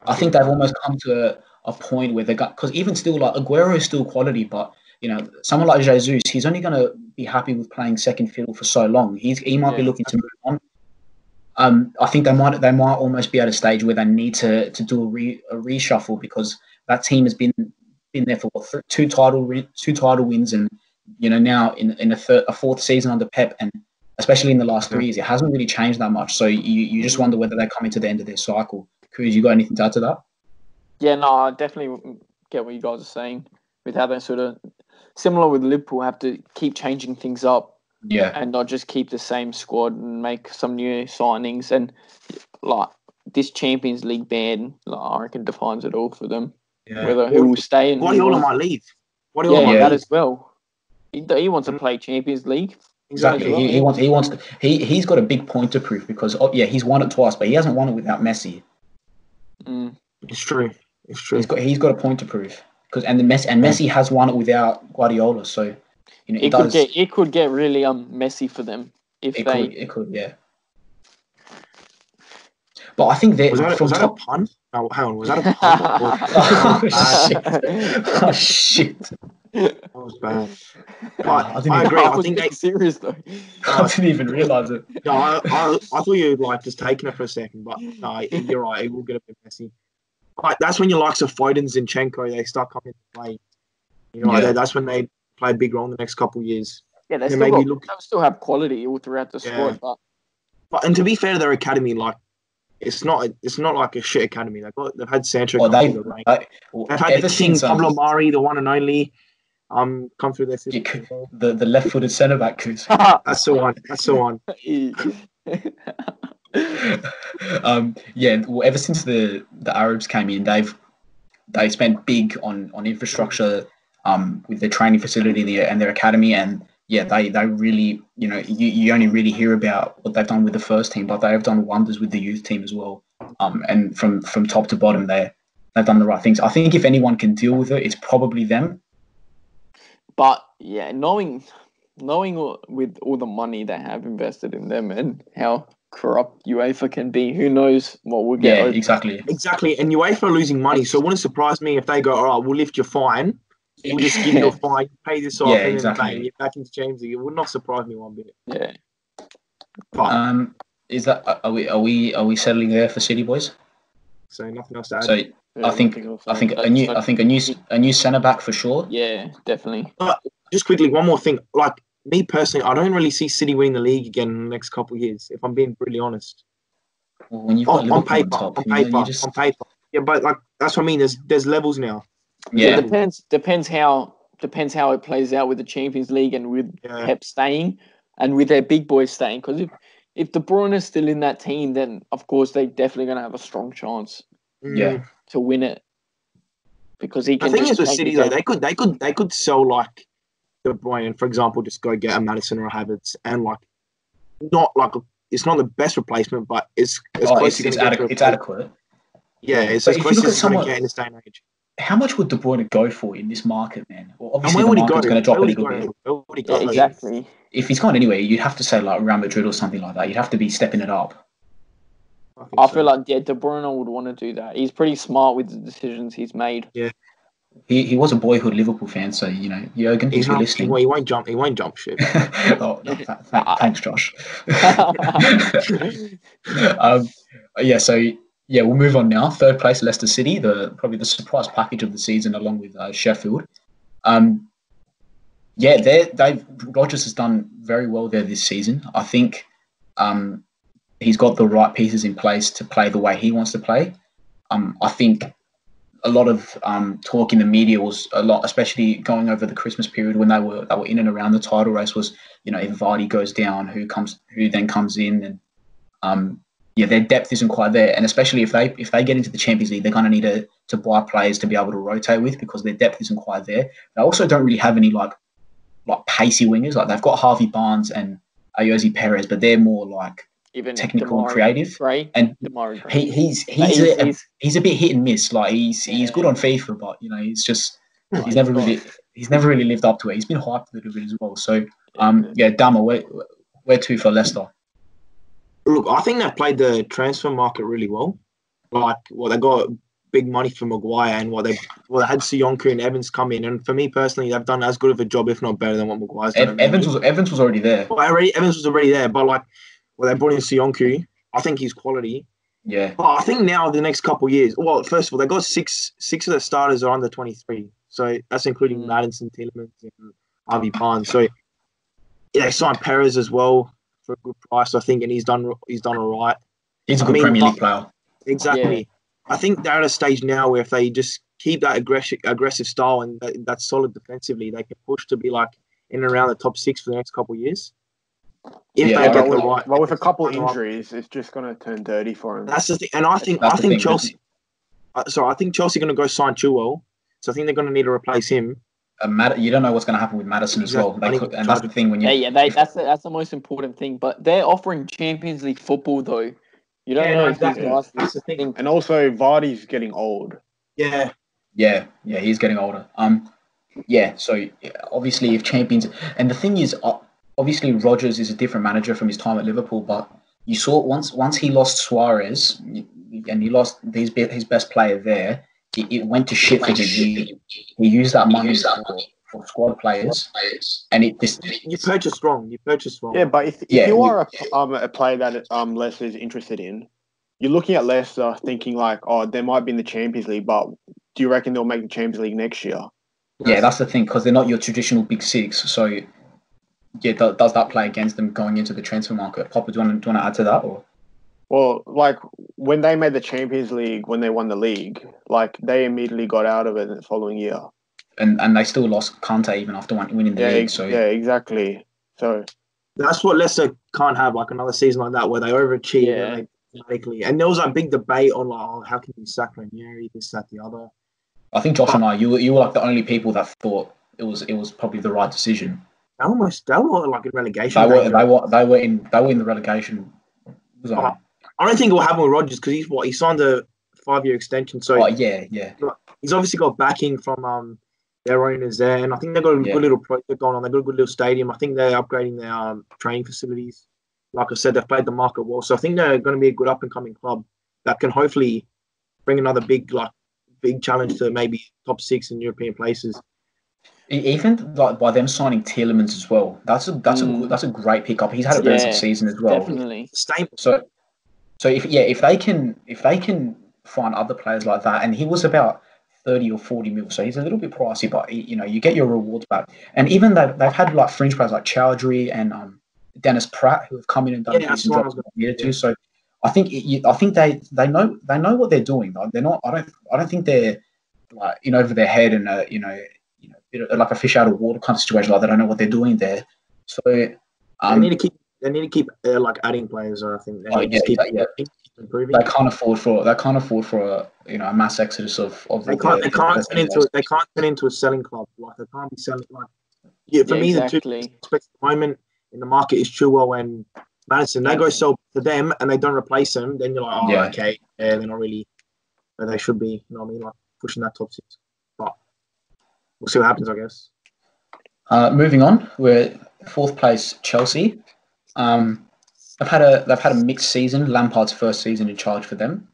I think they've almost come to a, a point where they got because even still like Aguero is still quality, but you know someone like Jesus, he's only going to be happy with playing second fiddle for so long. He's he might be looking to move on. Um, I think they might they might almost be at a stage where they need to to do a, re, a reshuffle because that team has been been there for what, two title two title wins and you know now in in a, third, a fourth season under Pep and especially in the last three years it hasn't really changed that much. So you you just wonder whether they're coming to the end of their cycle. Cruz, you got anything to add to that? yeah. No, I definitely get what you guys are saying with how they sort of similar with Liverpool have to keep changing things up Yeah. and not just keep the same squad and make some new signings and like this Champions League ban, like, I reckon defines it all for them. Yeah. Whether who will stay and who Guardiola won't. might leave. Guardiola yeah, might Yeah. that as well. He, he wants to play Champions League. Exactly. well, He, he wants. He wants. To, he he's got a big point to prove because oh yeah, he's won it twice, but he hasn't won it without Messi. Mm. It's true. It's true. He's got. He's got a point to prove because and the Messi and Messi has won it without Guardiola. So you know it, It could does. get it could get really um messy for them if it they could. It could. Yeah. But I think that Was that, a, from was that a top. pun? No, hang on. Was that a pun? Or- oh shit! Oh shit! that was bad. I, I didn't I even- agree. I I think being they, serious though. I didn't even realize it. no, I, I, I thought you like just taking it for a second, but no, you're right. It will get a bit messy. Like that's when your likes of Foden, Zinchenko, they start coming into play. You know, Yeah. that's when they play a big role in the next couple of years. Yeah, they Yeah, still maybe got, look- they'll still have quality all throughout the Yeah. but But and to be fair to their academy, like it's not it's not like a shit academy. They've got they've had Sancho Well, they, the they, well, they've had ever the king since Pablo Mari, the one and only, um, come through their system. Yeah, the the left-footed centre back, Cruz. That's the one. That's the one. um, yeah, well, ever since the the Arabs came in, they've they spent big on on infrastructure, um, with their training facility there and their academy, and yeah, they they really, you know, you, you only really hear about what they've done with the first team, but they have done wonders with the youth team as well. Um, and from from top to bottom, they they've done the right things. I think if anyone can deal with it, it's probably them. but yeah, knowing knowing with all the money they have invested in them and how corrupt UEFA can be, who knows what we'll get. Yeah, over- exactly. Exactly. And UEFA are losing money, so it wouldn't surprise me if they go, all right, we'll lift your fine. We'll just give you a fine, pay this off, Yeah, and then exactly. bang, you're back into James League. It would not surprise me one bit. yeah. But Um, is that are we are we are we settling there for City boys? so nothing else to add. So yeah, I think I think a new I think a new a new centre back for sure. Yeah, definitely. But just quickly, one more thing. Like me personally, I don't really see City winning the league again in the next couple of years. If I'm being brutally honest, Well, when you've on, got on Liverpool on paper, top, on you know, paper, just on paper. Yeah, but like that's what I mean. There's there's levels now. Yeah, It depends depends how depends how it plays out with the Champions League and with Yeah. Pep staying and with their big boys staying. Because if if De Bruyne is still in that team, then of course they're definitely going to have a strong chance Yeah. Mm. to win it. Because he The can. thing just is with change City though, they could they could they could sell like De Bruyne, for example, just go get a Maddison or a Havertz, and like not like a, it's not the best replacement, but it's as oh, close it's, as it's, you're gonna adequate, get it's adequate. Yeah, it's But as close as you're someone- get in this day and age. How much would De Bruyne go for in this market, man? Well, And obviously where the would he go? market's going to drop Where a little bit. Where would he Yeah, exactly. If he's gone anywhere, you'd have to say like Real Madrid or something like that. You'd have to be stepping it up. think I so. feel like yeah, De Bruyne would want to do that. He's pretty smart with the decisions he's made. He, he was a boyhood Liverpool fan, so you know, Jurgen, he's if you're not, he, listening. won't- he won't jump. He won't jump ship. oh, no, th- th- thanks, Josh. um, yeah, so yeah, we'll move on now. Third place, Leicester City, the probably the surprise package of the season, along with uh, Sheffield. Um, yeah, they they've Rodgers has done very well there this season. I think um, he's got the right pieces in place to play the way he wants to play. Um, I think a lot of um, talk in the media was a lot, especially going over the Christmas period when they were they were in and around the title race. Was you know if Vardy goes down, who comes who then comes in, and um, yeah, their depth isn't quite there. And especially if they if they get into the Champions League, they're going to need to to buy players to be able to rotate with because their depth isn't quite there. They also don't really have any like like pacey wingers. Like they've got Harvey Barnes and Ayoze Perez, but they're more like Even technical and creative. Gray, And Gray. he, he's he's, he's- a, he's- he's a bit hit and miss. Like he's he's good on FIFA, but you know he's just Hmm. he's never really he's never really lived up to it. He's been hyped a little bit as well. So um yeah, Dama, where where to for Leicester? Look, I think they played the transfer market really well. Like, well, they got big money for Maguire and what they well they had Söyüncü and Evans come in, and for me personally, they've done as good of a job, if not better, than what Maguire's done. Ev- Evans was Evans was already there. Well, already Evans was already there, but like, well, they brought in Söyüncü. I think he's quality. Yeah, But I think now the next couple of years, well, first of all, they got six six of the starters are under twenty three, so that's including Mm. Maddison, Tielemans, and Harvey Barnes. So yeah, they signed Perez as well for a good price, I think, and he's done he's done all right. he's a good mean, Premier League player. Exactly. I think they're at a stage now where if they just keep that aggressive aggressive style and that, that's solid defensively, they can push to be like in and around the top six for the next couple of years. If Yeah, they get but, the right, well, with a couple the injuries, it's just going to turn dirty for him. that's the thing. And I think That's I think thing, Chelsea. Uh, so I think Chelsea are going to go sign Chilwell. So I think they're going to need to replace him. Uh, Mad- you don't know what's going to happen with Maddison as well. They could, and that's the thing when you Yeah, yeah, they, that's the, that's the most important thing. But they're offering Champions League football though. You don't Yeah, know no, if these exactly. guys That's the thing. And also, Vardy's getting old. Yeah, Yeah, yeah, he's getting older. Um, yeah. So yeah, obviously, if champions, and the thing is, uh, obviously, Rodgers is a different manager from his time at Liverpool. But you saw once once he lost Suarez and he lost his be- his best player there, it, it went to shit for him. He, he used that money for, for squad players, and it this you purchased wrong. You purchased wrong. Yeah, but if, if Yeah, you we- are a, um, a player that um, Leicester is interested in, you're looking at Leicester thinking like, oh, they might be in the Champions League, but do you reckon they'll make the Champions League next year? yeah, that's the thing because they're not your traditional big six. So yeah, th- does that play against them going into the transfer market? Papa, do you want to, do you want to add to that or? Well, like when they made the Champions League, when they won the league, like they immediately got out of it the following year. And and they still lost Kante even after winning the Yeah, league. So yeah, exactly. So That's what Leicester can't have, like another season like that where they overachieve Yeah. and they. And there was a big debate on like, oh, how can you sack Ranieri, this, that, the other. I think Josh and I, you were you were like the only people that thought it was it was probably the right decision. They almost, they were like in relegation. They were they were they were in they were in the relegation zone. I don't think it will happen with Rodgers because he's what he signed a five-year extension, so Oh, yeah, yeah, he's obviously got backing from um their owners there, and I think they've got a Yeah. good little project going on. They've got a good little stadium. I think they're upgrading their um, training facilities. Like I said, they've played the market well, so I think they're going to be a good up-and-coming club that can hopefully bring another big like big challenge to maybe top six in European places. Even like by them signing Tielemans as well. That's a that's a Mm. that's a great pickup. He's had a very Yeah, good season as well. definitely. Stable. So, so if yeah, if they can if they can find other players like that, and he was about thirty or forty mil, so he's a little bit pricey, but you know you get your rewards back. And even they've they've had like fringe players like Choudhury and um, Dennis Praet who have come in and done Yeah, decent what I job needed to. So I think it, I think they they know they know what they're doing. Like, they're not. I don't I don't think they're like in over their head and uh, you know you know like a fish out of water kind of situation. Like they don't know what they're doing there. So they um, need to keep. They need to keep uh, like adding players. I think they Oh, need to yeah, keep, yeah. keep improving. they can't afford for they can't afford for a you know a mass exodus of of They can't. They can't best turn into. players. They can't turn into a selling club. Like they can't be selling. Like yeah, for Yeah, me, the two exactly. at the moment in the market is Chilwell and Maddison. They go sell to them and they don't replace them. Then you're like, oh, Yeah. okay, yeah, they're not really. But they should be. You know what I mean? Like pushing that top six. But we'll see what happens. I guess. Uh, moving on, we're fourth place Chelsea. Um, they've had a they've had a mixed season. Lampard's first season in charge for them.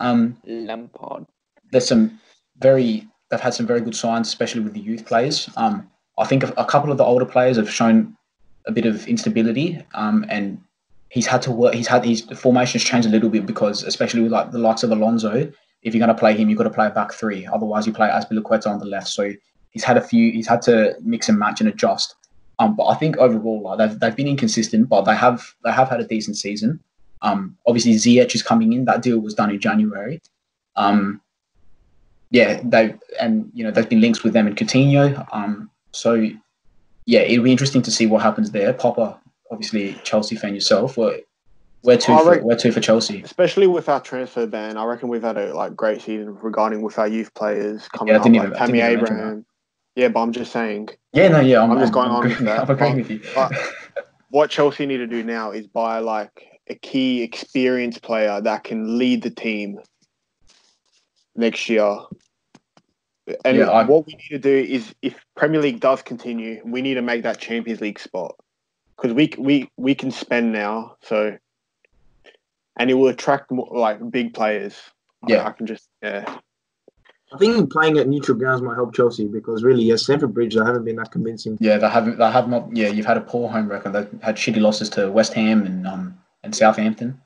Um, Lampard. there's some very they've had some very good signs, especially with the youth players. Um, I think a, couple of the older players have shown a bit of instability, um, and he's had to work. He's had his formations changed a little bit because, especially with like the likes of Alonso, if you're going to play him, you've got to play a back three. Otherwise, you play Azpilicueta on the left. So he's had a few. He's had to mix and match and adjust. Um, but I think overall, like they've, they've been inconsistent, but they have they have had a decent season. Um, obviously Ziyech is coming in. That deal was done in January. Um, yeah, they and you know there's been links with them and Coutinho. Um, so yeah, it'll be interesting to see what happens there. Popa, obviously Chelsea fan yourself. Where where to for, where to for Chelsea? Especially with our transfer ban, I reckon we've had a like great season regarding with our youth players coming Yeah, up, didn't like even- Tammy Abraham. Yeah, but I'm just saying Yeah, no, yeah, I'm, I'm just going on agreeing- with that. I'm agreeing with you. what Chelsea need to do now is buy like a key experienced player that can lead the team next year. And Yeah, I- what we need to do is, if Premier League does continue, we need to make that Champions League spot because we we we can spend now. So, and it will attract more like big players. I- Yeah. I, can just yeah. I think playing at neutral grounds might help Chelsea because really, yeah, Stamford Bridge they haven't been that convincing. yeah, they haven't. They have not. Yeah, you've had a poor home record. They've had shitty losses to West Ham and um and Southampton.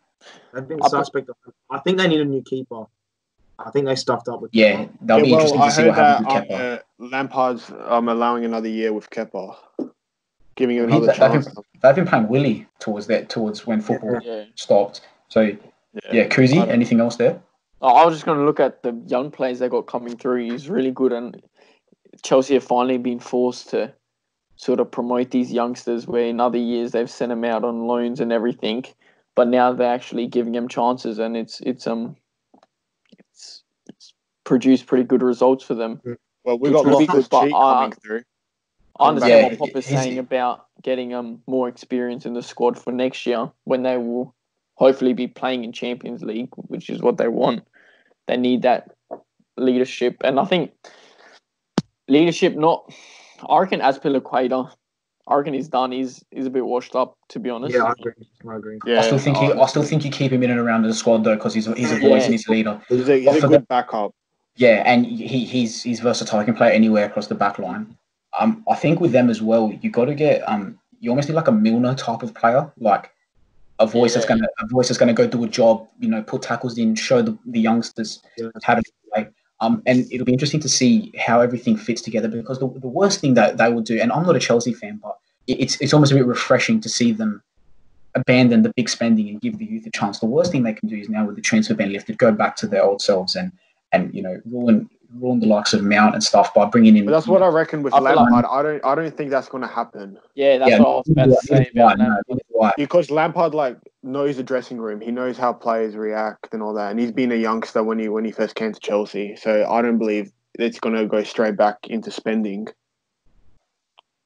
They've been I- suspect. Of, I think they need a new keeper. I think they stuffed up with. Yeah, that'll Yeah, be well, interesting I to see heard what happens with that Kepa. uh, Lampard's um, allowing another year with Kepa, giving him He- another that- that chance. They've been playing Willie towards that towards when football Yeah. stopped. So yeah, Kouzi. Anything else there? Oh, I was just going to look at the young players they got coming through. He's really good, and Chelsea have finally been forced to sort of promote these youngsters. Where in other years they've sent them out on loans and everything, but now they're actually giving them chances, and it's it's um it's, it's produced pretty good results for them. Well, we Which got would be Loftus good, but, uh, coming through. I understand Yeah, what Popa's he's- saying about getting um more experience in the squad for next year when they will hopefully be playing in Champions League, which is what they want. They need that leadership, and I think leadership. Not, I reckon Azpilicueta, I reckon he's done. He's he's a bit washed up, to be honest. Yeah, I agree. I agree. Yeah, I still think you, I still think you keep him in and around the squad though because he's he's a voice Yeah. and he's a leader. he's a, he's a of good backup. Yeah, and he he's he's versatile. He can play anywhere across the back line. Um, I think with them as well, you got to get um, you almost need like a Milner type of player, like a voice that's gonna a voice that's gonna go do a job. You know, put tackles in, show the, the youngsters Yeah. how to play. Um, and it'll be interesting to see how everything fits together because the, the worst thing that they will do, and I'm not a Chelsea fan, but it's it's almost a bit refreshing to see them abandon the big spending and give the youth a chance. The worst thing they can do is now with the transfer ban lifted, go back to their old selves and and you know ruin ruin the likes of Mount and stuff by bringing in. But that's what I reckon with I Lampard. I don't. I don't think that's going to happen yeah, that's yeah, what I was about to say right, about no, that. neither do I. because Lampard like knows the dressing room. He knows how players react and all that. And he's been a youngster when he when he first came to Chelsea. So I don't believe it's going to go straight back into spending.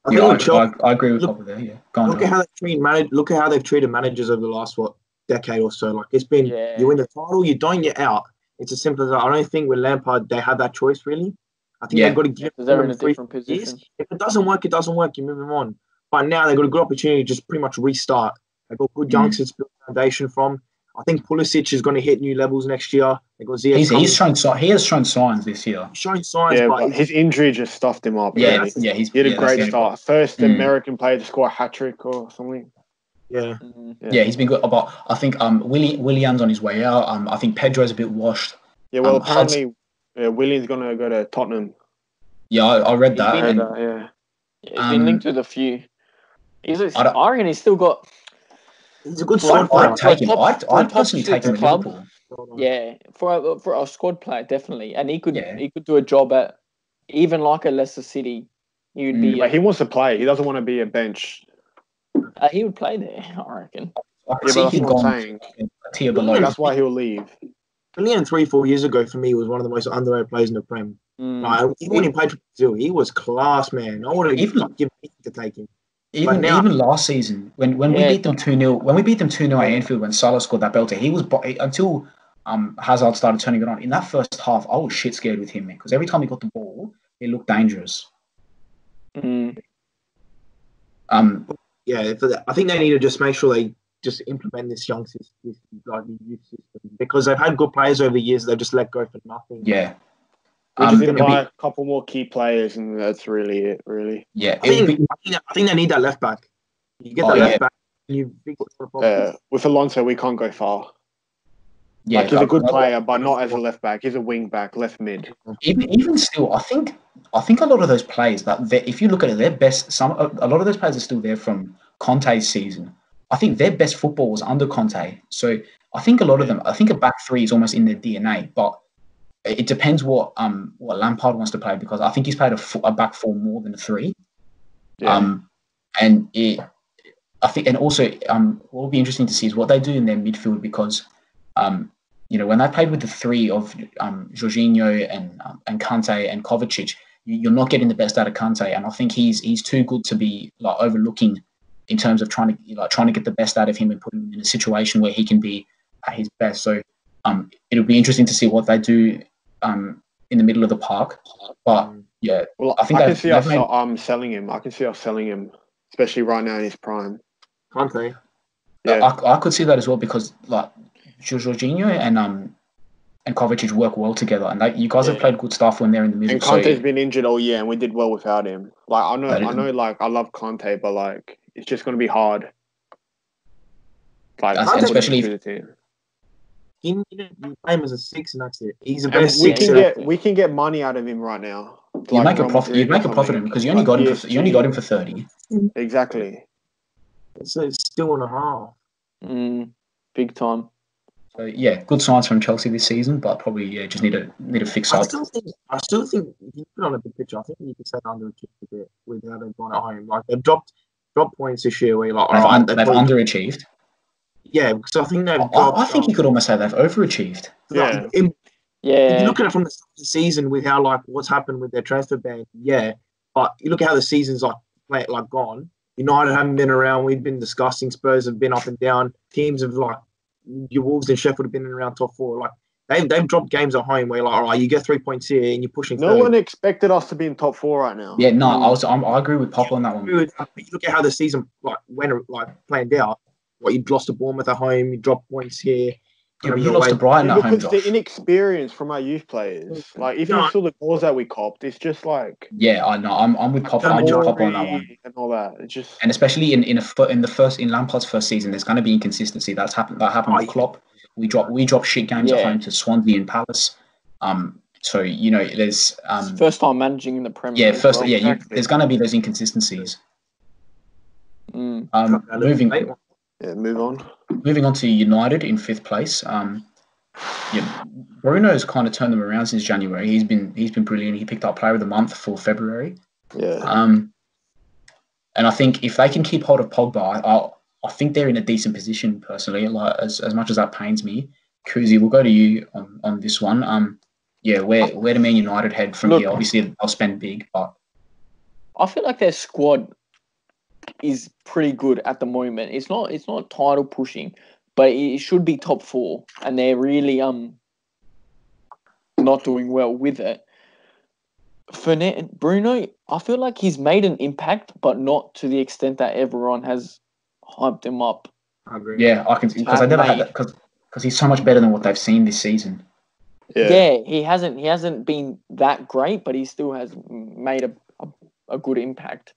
I Yeah, I, Chelsea, I, I agree with look- Popa there. Yeah, go on. look at how they treat manage, Look at how they've treated managers over the last what decade or so. Like it's been, Yeah. you win the title, you don't, you're out. It's as simple as that. I don't think with Lampard they have that choice really. I think Yeah. they've got to give Because they're in a them three different years. position. If it doesn't work, it doesn't work. You move them on. But now they've got a good opportunity to just pretty much restart. They've got good Mm. youngsters to build a foundation from. I think Pulisic is going to hit new levels next year. They've got Ziyech He's, coming. he's shown si- he has shown signs this year. He's showing signs, Yeah, but but his injury just stuffed him up. Yeah, really. yeah, he's He had a yeah, that's great start. First Mm. American player to score a hat trick or something. Yeah, Mhm. Yeah, he's been good. But I think um, Willie Willian's on his way out. Um, I think Pedro's a bit washed. Yeah, well, Um, Hudson- apparently yeah, Willian's going to go to Tottenham. Yeah, I, I read that. been I heard and- that, yeah. Yeah, he's Um, been linked with a few. He's a, I don't- I reckon he's still got he's a good Well, squad I'd, player. I'd take him. top- I'd, for a I'd personally take him super club. Liverpool. Yeah, for a, for a squad player, definitely, and he could Yeah. he could do a job at even like a Leicester City. He would Mm, be. But he wants to play. He doesn't want to be a bench. Uh, he would play there. I reckon. I could Yeah, see that's him what I'm gone a tier below. That's why he'll leave. Willian three, four years ago for me was one of the most underrated players in the Prem. Mm. Like, even when he played for Brazil, he was class, man. I would have Even- given anything to take him. Even now- even last season, when, when Yeah. we beat them two 0 when we beat them two 0 at Anfield, when Salah scored that belter, he was until um Hazard started turning it on. In that first half, I was shit scared with him, man, because every time he got the ball, it looked dangerous. Mm. Um, yeah, for that, I think they need to just make sure they just implement this young system, this like the youth system, because they've had good players over the years. They've just let go for nothing. Yeah, We Um, just need to it'll be- buy a couple more key players, and that's really it. Really, yeah. I think, be- I, think, I think they need that left back. You get Oh, that yeah. left back, you fix the problem. uh, with Alonso, we can't go far. Yeah, like he's a good player, but not as a left back. He's a wing back, left mid. even even still, I think I think a lot of those players that if you look at it, their best some a lot of those players are still there from Conte's season. I think their best football was under Conte. So I think a lot of them, I think a back three is almost in their DNA. But it depends what um what Lampard wants to play because I think he's played a, a back four more than a three. Yeah. Um, and it, I think, and also, um, what will be interesting to see is what they do in their midfield because, um, you know, when they played with the three of um, Jorginho and um, and Kante and Kovacic, you, you're not getting the best out of Kante, and I think he's he's too good to be like overlooking in terms of trying to like trying to get the best out of him and put him in a situation where he can be at his best. So, um, it'll be interesting to see what they do, um, in the middle of the park, but yeah, well, I I, can see us they've made- um selling him. I can see us selling him, especially right now in his prime. Can't? Yeah. I, I could see that as well because like Jorginho and um and Kovacic work well together, and like you guys have played good stuff when they're in the middle. And so Kante's been injured all year, and we did well without him. Like I know, I know, like I love Conte, but like it's just going to be hard. Like That's- to especially through the team. You, you, know, play him as a six, and that's it. He's a And best we six. can get we can get money out of him right now. you Like make a profit. You make a profit something. him because you only Like got him. For, you only got him for thirty. exactly. So it's still and a half. Mm, big time. So yeah, good signs from Chelsea this season, but probably yeah, just need to need to fix I up. still think. I still think if you put on a big picture, I think you could say they underachieved a bit with how they've gone at home. Like they've dropped dropped points this year. Where you're like, They've, all right, un- they've they've probably- underachieved. yeah, because I think they've. I, dropped, I think um, you could almost say they've overachieved. Yeah. like, in- If Yeah. you look at it from the the season with how like what's happened with their transfer ban, yeah. But you look at how the season's like play, like gone. United haven't been around. We've been discussing. Spurs have been up and down. Teams have like your Wolves and Sheffield have been in around top four. Like they've they've dropped games at home where like all right, you get three points here and you're pushing. No third. one expected us to be in top four right now. Yeah, no. I was I'm, I agree with Pop on that one. Good. But you look at how the season like went like planned out. What you lost to Bournemouth at home, you dropped points here. Yeah, but you lost to away- Brighton Yeah, at home, because Josh. the inexperience from our youth players. Like if No. you saw the goals that we copped, it's just like Yeah, I know. I'm I'm with Pop. I'm with Pop on that one. and all that. It's just and especially in in a fir- in the first in Lampard's first season, there's going to be inconsistency. That's happened. That happened with yeah. Klopp. We drop we drop shit games at home to Swansea and Palace. Um, so you know there's um, First time managing in the Premier yeah first well. yeah you, there's going to be those inconsistencies. Mm. Um, moving yeah. Move on. Moving on to United in fifth place. Um, yeah, Bruno's kind of turned them around since January. He's been he's been brilliant. He picked up Player of the Month for February. Yeah. Um, and I think if they can keep hold of Pogba, I, I think they're in a decent position personally. Like as, as much as that pains me, Kouzi, we'll go to you on, on this one. Um, yeah, where where do Man United head from Look- here? Obviously, they'll spend big, but I feel like their squad is pretty good at the moment. It's not it's not title pushing, but it should be top four, and they're really um not doing well with it. Fernet, Bruno, I feel like he's made an impact, but not to the extent that everyone has hyped him up. I agree. yeah, I can because I never had that because because he's so much better than what they've seen this season. Yeah. Yeah, he hasn't he hasn't been that great, but he still has made a, a, a good impact.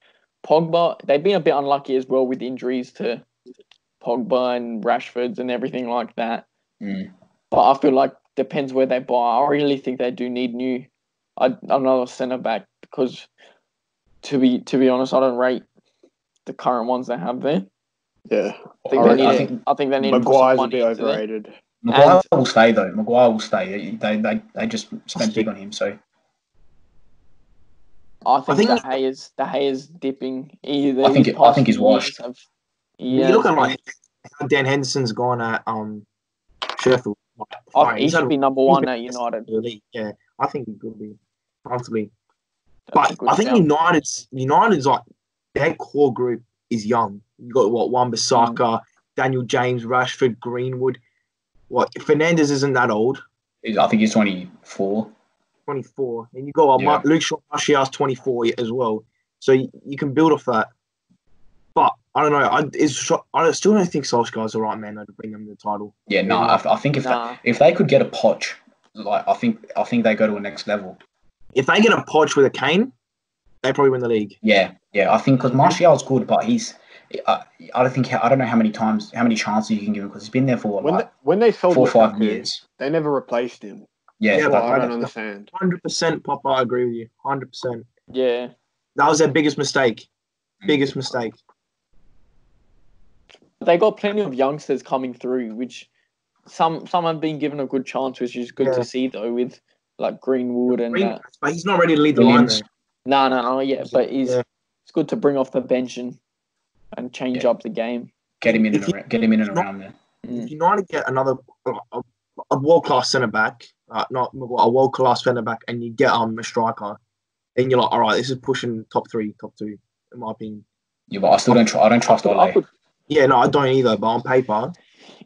Pogba, they've been a bit unlucky as well with injuries to Pogba and Rashford's and everything like that. Mm. But I feel like depends where they buy. I really think they do need new I, another centre back because to be to be honest, I don't rate the current ones they have there. Yeah. I think I they need. I I think- think, I think they need to put Maguire's a bit overrated. Maguire And- will stay though. Maguire will stay. They they they just spent big on him. So I think, think the that- hay is the hay is dipping. Either I think it- I think he's washed. years Have, You yeah, look at like Dean Henderson's gone at um Sheffield. Like, I, he he's had should a- be number one at United. the league. Yeah, I think he could be comfortably. That's But I think shout. United's United's like their core group is young. You got what Wan Mm. Bissaka, Daniel James, Rashford, Greenwood. What Fernandes isn't that old, I think he's twenty four. Twenty four, and you got uh, Yeah. Mar- Luke Shaw Martial's twenty four as well. So you, you can build off that. But I don't know. I is I still don't think Solskjaer's the right man though, to bring them the title. Yeah, no, I, I think if Nah. they, if they could get a Poch, like I think I think they go to a next level. If they get a Poch with a Kane, they probably win the league. Yeah, yeah, I think because Martial's good, but he's. I, I don't think I don't know how many times how many chances you can give him because he's been there for what, When like they, when they sold four or five Lukaku, years. they never replaced him. Yeah, Yeah, That's that- what I don't understand. Hundred percent, Popa. I agree with you. Hundred percent. Yeah, That was their biggest mistake. Mm. Biggest mistake. they got plenty of youngsters coming through, which some some have been given a good chance, which is good Yeah. to see though. With like Greenwood and Green- uh, but he's not ready to lead the line. No, no, no, yeah, but he's Yeah. it's good to bring off the bench and and change Yeah. up the game. Get him in If and around, get him in and not- around there. Mm. If United get another a, a world class centre back, uh, not a world class centre back, and you get um a striker, then you're like, all right, this is pushing top three, top two, in my opinion. Yeah, but I still don't. Tr- I don't trust I Ole. could- Yeah, no, I don't either. But on paper,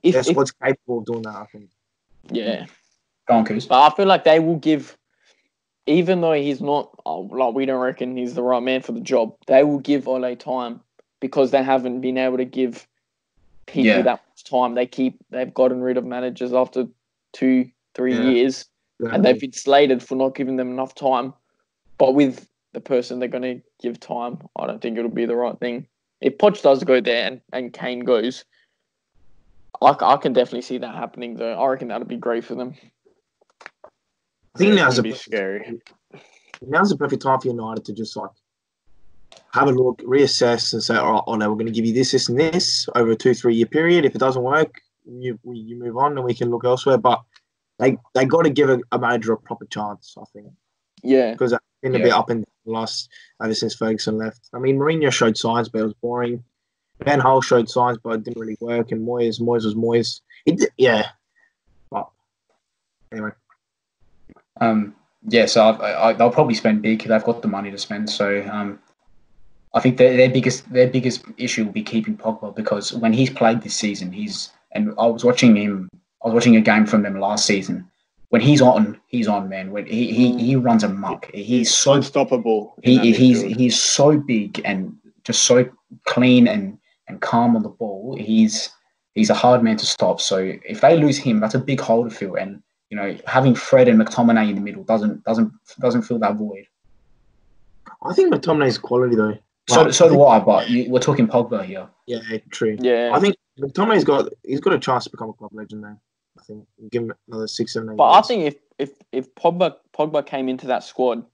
if, their if- squad's capable of doing that. I think. yeah, Go on, Coos. but I feel like they will give, even though he's not oh, like we don't reckon he's the right man for the job. They will give Ole time because they haven't been able to give people Yeah. that much time. They keep they've gotten rid of managers after two, three Yeah. years, and they've been slated for not giving them enough time. But with the person they're going to give time, I don't think it'll be the right thing. If Poch does go there and, and Kane goes, I can definitely see that happening. Though I reckon that'd be great for them. I think now's a be scary. now's the perfect time for United to just like have a look, reassess, and say, all right, oh no, we're going to give you this, this, and this over a two, three year period. If it doesn't work, you we, you move on, and we can look elsewhere. But they they got to give a, a manager a proper chance. I think Yeah, because it's been a Yeah. bit up and down the last ever since Ferguson left. I mean, Mourinho showed signs, but it was boring. Van Gaal showed signs, but it didn't really work. And Moyes, Moyes was Moyes. It, di- yeah. But anyway, Um, yeah, so I, I, they'll probably spend big. They've got the money to spend. So um, I think their, their biggest their biggest issue will be keeping Pogba because when he's played this season, he's and I was watching him. I was watching a game from them last season. When he's on, he's on, man. When he he, he runs amok. He's so unstoppable. he he's midfield. he's so big and just so clean and and calm on the ball. He's he's a hard man to stop. So if they lose him, that's a big hole to fill. And you know, having Fred and McTominay in the middle doesn't doesn't doesn't fill that void. I think McTominay's quality though. So Like, so I do I. But you, we're talking Pogba here. Yeah, true. yeah. I think McTominay's got he's got a chance to become a club legend now. I think give him another six, six, seven, eight. But I think if if if Pogba Pogba came into that squad,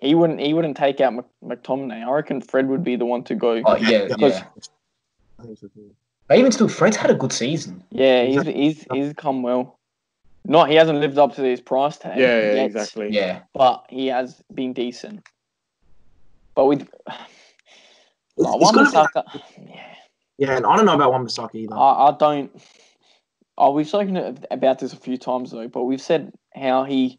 he wouldn't he wouldn't take out Mc, McTominay. I reckon Fred would be the one to go. Oh yeah, yeah. I think so too. But even still, Fred's had a good season. Yeah, he's he's he's come well. Not he hasn't lived up to his price tag. yeah, yeah, yet, exactly. Yeah, But he has been decent. But with It's, like, it's gonna be Wan-Bissaka- yeah, yeah, and I don't know about Wan Bissaka either. I, I don't. Oh, we've spoken about this a few times though, but we've said how he.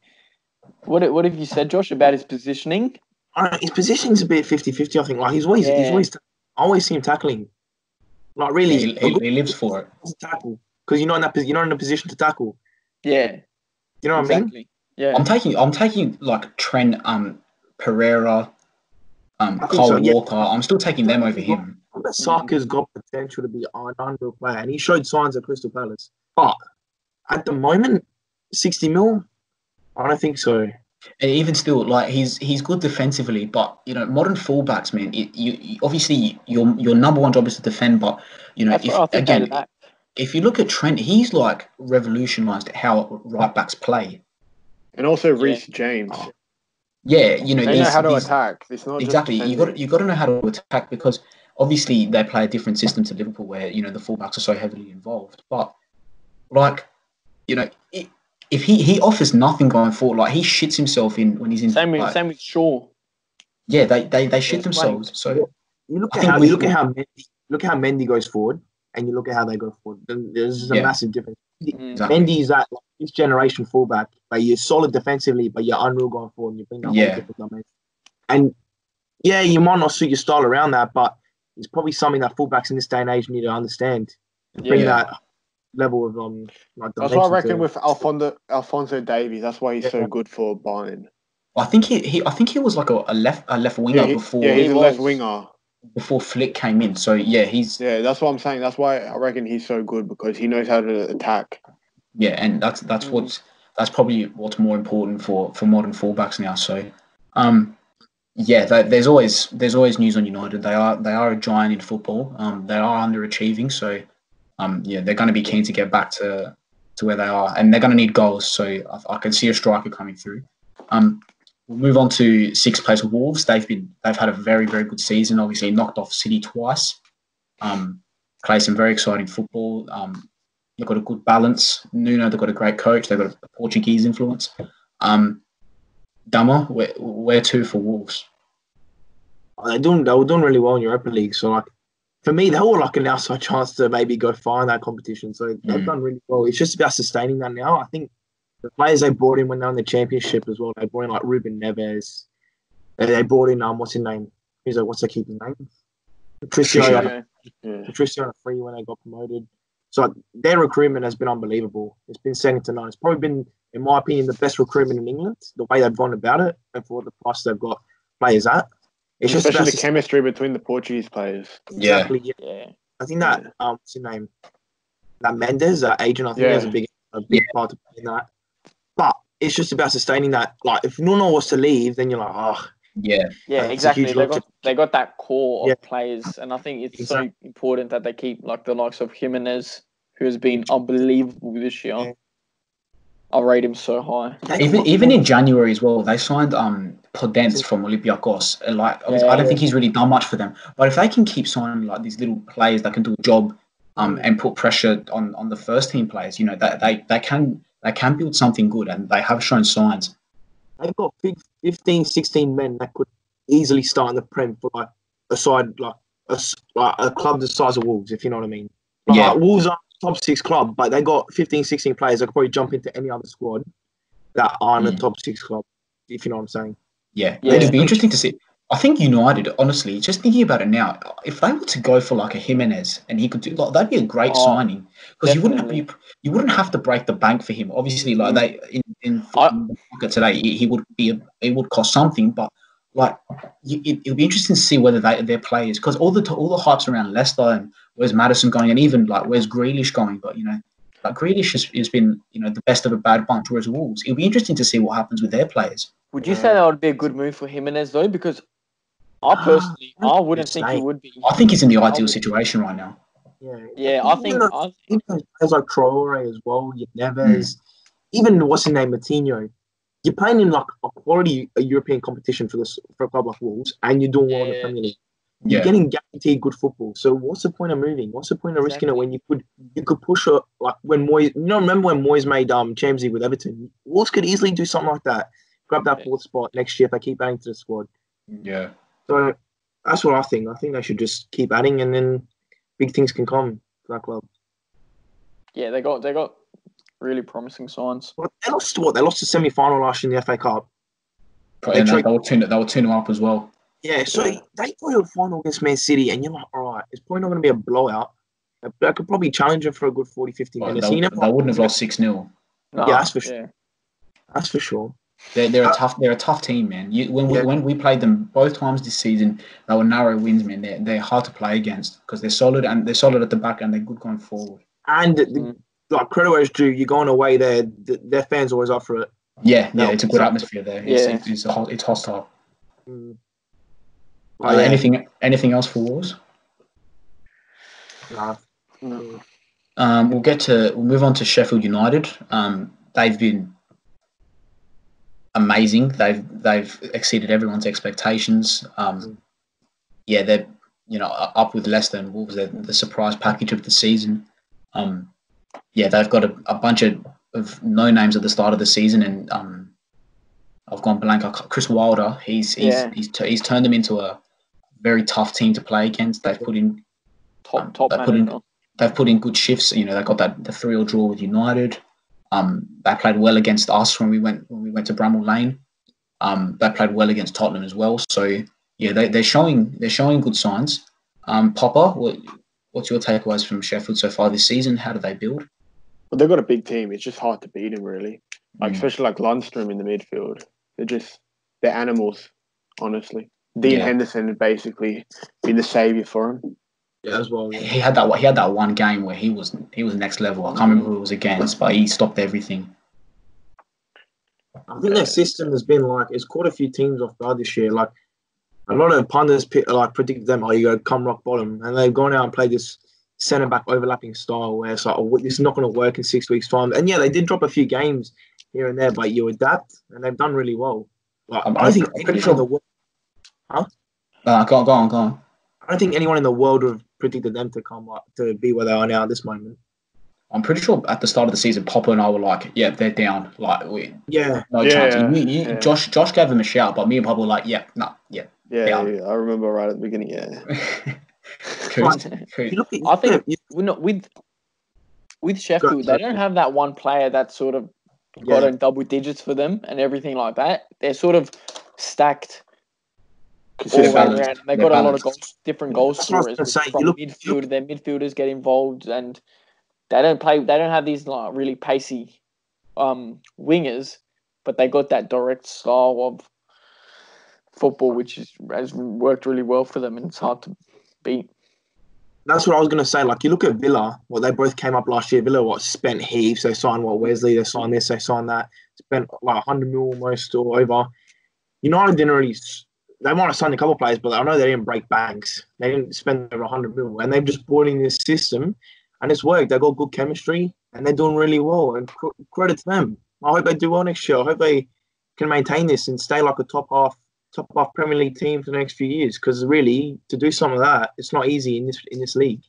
What what have you said, Josh, about his positioning? I his position's a bit 50-50, I think. Like he's always he's always I always see him tackling. Like really, he, he, he lives for it. tackle because you're not in that you're not in a position to tackle. Yeah, You know what I mean. Yeah, I'm taking I'm taking like Trent, um, Pereira, um, Cole so, yeah. Walker. I'm still taking them over him. Saka's got potential to be an unreal player, and he showed signs at Crystal Palace. But at the moment, sixty mil, I don't think so. And even still, like he's he's good defensively, but you know, modern fullbacks, man. It, you, you obviously your your number one job is to defend, but you know, that's if, what I think. again, Again, if you look at Trent, he's like revolutionised how right backs play. And also Reece James. Oh, Yeah, you know, they know these- how to attack. It's not exactly. Just You got you got to know how to attack because obviously they play a different system to Liverpool, where you know the fullbacks are so heavily involved. But like, you know, i if he he offers nothing going forward, like he shits himself in when he's in. Same with like, same with Shaw. yeah, they they they shit Like- themselves. So You look at how we- you look at how Mendy, look at how Mendy goes forward, and you look at how they go forward. There's just a Yeah. massive difference. Exactly. Mendy is that like, this generation fullback, but you're solid defensively, but you're unreal going forward, and you bring that Yeah. whole different dimension. And yeah, you might not suit your style around that, but it's probably something that fullbacks in this day and age need to understand. To bring Yeah. that level of um. Like, That's what I reckon with Alphonso Alphonso Davies. That's why he's so good for Bayern. I think he, he I think he was like a, a left a left winger Yeah, he- before yeah, he's He a left winger. before Flick came in. So yeah, he's Yeah, that's what I'm saying. That's why I reckon he's so good because he knows how to attack. yeah, and that's that's Mm. what's that's probably what's more important for for modern fullbacks now. So, um, yeah, th- there's always there's always news on United. They are they are a giant in football. Um, they are underachieving. So, um, yeah, they're going to be keen to get back to to where they are, and they're going to need goals. So I, I can see a striker coming through. Um, we'll move on to sixth place Wolves. They've been they've had a very very good season. Obviously knocked off City twice. Um, play some very exciting football. Um, they've got a good balance. Nuno, they've got a great coach. They've got a Portuguese influence. Um, Dama, where where to for Wolves? They're doing they were doing really well in Europa League. So like for me, they were like an outside chance to maybe go far in that competition. So they've Mm. done really well. It's just about sustaining that now. I think the players they brought in when they were in the championship as well. They brought in like Ruben Neves. They, brought in um what's his name? Who's that? What's their keeping name? Patricio. Patricio. on a- Yeah. Patricio on free when they got promoted. So like, their recruitment has been unbelievable. It's been second to none. It's probably been, in my opinion, the best recruitment in England. The way they've gone about it and for the price they've got players at. It's just Especially about the chemistry between the Portuguese players. Yeah. exactly. Yeah. Yeah. I think that um, what's his name? That Mendes, that agent. I think Yeah. has a big, a big part to play in that. But it's just about sustaining that. Like, if Nuno was to leave, then you're like, oh, Yeah, Yeah, exactly. They loss. got they got that core of Yeah. players, and I think it's Exactly. so important that they keep like the likes of Jimenez, who has been unbelievable this year. Yeah. I rate him so high. even even in January as well, they signed um Podence from Olympiacos. Like, obviously, I don't Yeah. think he's really done much for them. But if they can keep signing like these little players that can do a job, um, and put pressure on on the first team players, you know, that they, they can they can build something good, and they have shown signs. they've got big 15, 16 men that could easily start in the Prem for like a side like a, s- like a club the size of Wolves, if you know what I mean. Like, Yeah. Wolves are a top six club, but they got 15, 16 players that could probably jump into any other squad that aren't a Mm. top six club, if you know what I'm saying. Yeah, Yeah. it'd be interesting to see. I think United, honestly, just thinking about it now, if they were to go for like a Jimenez and he could do like that'd be a great Oh, signing because you wouldn't have, you, you wouldn't have to break the bank for him. Obviously, like Mhm. they in in I- the market today, he, he would be a, it would cost something, but like you, it, it'll be interesting to see whether they their players because all the all the hypes around Leicester and where's Maddison going and even like where's Grealish going, but you know. Like Grealish has, has been, you know, the best of a bad bunch. Whereas Wolves, it'll be interesting to see what happens with their players. Would you Yeah. say that would be a good move for Jimenez though? Because I Ah, personally, that's I wouldn't think he would be. I think he's in the ideal situation right now. Yeah, Yeah, I think. Even those- I, even players like Traore as well, your Neves, even what's his name, Moutinho. You're playing in like a quality a European competition for this for a club like Wolves, and you're doing well in the Premier League. You're Yeah, getting guaranteed good football. So what's the point of moving? What's the point of risking it when you could you could push it like when Moyes? You know, remember when Moyes made um Champions League with Everton? Wolves could easily do something like that. Grab that Yeah. fourth spot next year if they keep adding to the squad. yeah. So that's what I think. I think they should just keep adding, and then big things can come for that club. yeah, they got they got really promising signs. Well, they lost what? They lost the semi final last year in the FA Cup. And they, tried- they will tune they will tune up as well. Yeah, so they got to a final against Man City, and you're like, all right, it's probably not going to be a blowout. I could probably challenge him for a good 40, 50 But minutes. they, You they wouldn't have lost six 0 Nah, Yeah, that's for sure. yeah. That's for sure. They're, they're a Uh, tough they're a tough team, man. You, when we Yeah. when we played them both times this season, they were narrow wins, man. They're, they're hard to play against because they're solid and they're solid at the back and they're good going forward. And the- Mm. Like credit where it's due, you're going away there. th- Their fans always offer it. Yeah, yeah, it's a good atmosphere there. It's, Yeah. it's, it's, it's hostile. Mm. Uh, Oh, yeah. Anything anything else for Wolves? Nah. Mm. Um, we'll get to we'll move on to Sheffield United. Um, they've been amazing. They've they've exceeded everyone's expectations. Um, yeah, they're you know up with Leicester and Wolves. They're the surprise package of the season. Um, yeah, they've got a, a bunch of, of no names at the start of the season, and um, I've gone blank. Chris Wilder. He's he's Yeah. he's, t- he's turned them into a very tough team to play against. They've put in Top top They've put in- they've put in good shifts. You know, they got that the three 0 draw with United. Um, they played well against us when we went when we went to Bramall Lane. Um, they played well against Tottenham as well. So yeah, they, they're showing they're showing good signs. Um, Popa, what's your takeaways from Sheffield so far this season? How do they build? Well, they've got a big team. It's just hard to beat them, really. Like Mm. especially like Lundstram in the midfield. They're just they're animals, honestly. Dean Yeah. Henderson had basically been the savior for him. Yeah, as well. He had that he had that one game where he was he was next level. I can't remember who it was against, but he stopped everything. I think their system has been like it's caught a few teams off guard this year. Like a lot of pundits pi- like predicted them, oh, you go come rock bottom, and they've gone out and played this centre back overlapping style where it's like, oh, this is not going to work in six weeks' time. And yeah, they did drop a few games here and there, but you adapt, and they've done really well. Like, I'm- I don't think I'm pretty sure- in the world, huh? Uh, go on, go on, go on. I don't think anyone in the world would have predicted them to come up to be where they are now at this moment. I'm pretty sure at the start of the season, Popa and I were like, "Yeah, they're down. Like, we Yeah, no Yeah, chance." yeah, You- you- yeah. Josh Josh gave him a shout, but me and Popa were like, "Yeah, no, yeah." Yeah, Yeah. yeah, I remember right at the beginning. Yeah, Coot, you coot. look at I think we're not with with Sheffield. They don't have that one player that sort of got yeah. in double digits for them and everything like that. They're sort of stacked all the balanced. around. They They're got a lot of goals, different goal That's what I was scorers say. From look- midfield. Their midfielders get involved, and they don't play. They don't have these like really pacey um, wingers, but they got that direct style of football, which is, has worked really well for them, and it's hard to beat. That's what I was gonna say. Like you look at Villa, well, they both came up last year. Villa what spent heaps. They signed what Wesley. They signed this. They signed that. Spent like hundred mil almost or over. United didn't really. They might have signed a couple of players, but I know they didn't break banks. They didn't spend over hundred mil, and they've just brought in this system, and it's worked. They've got good chemistry, and they're doing really well. And credit to them. I hope they do well next year. I hope they can maintain this and stay like a top half, top half Premier League team for the next few years. Because really, to do some of that, it's not easy in this in this league.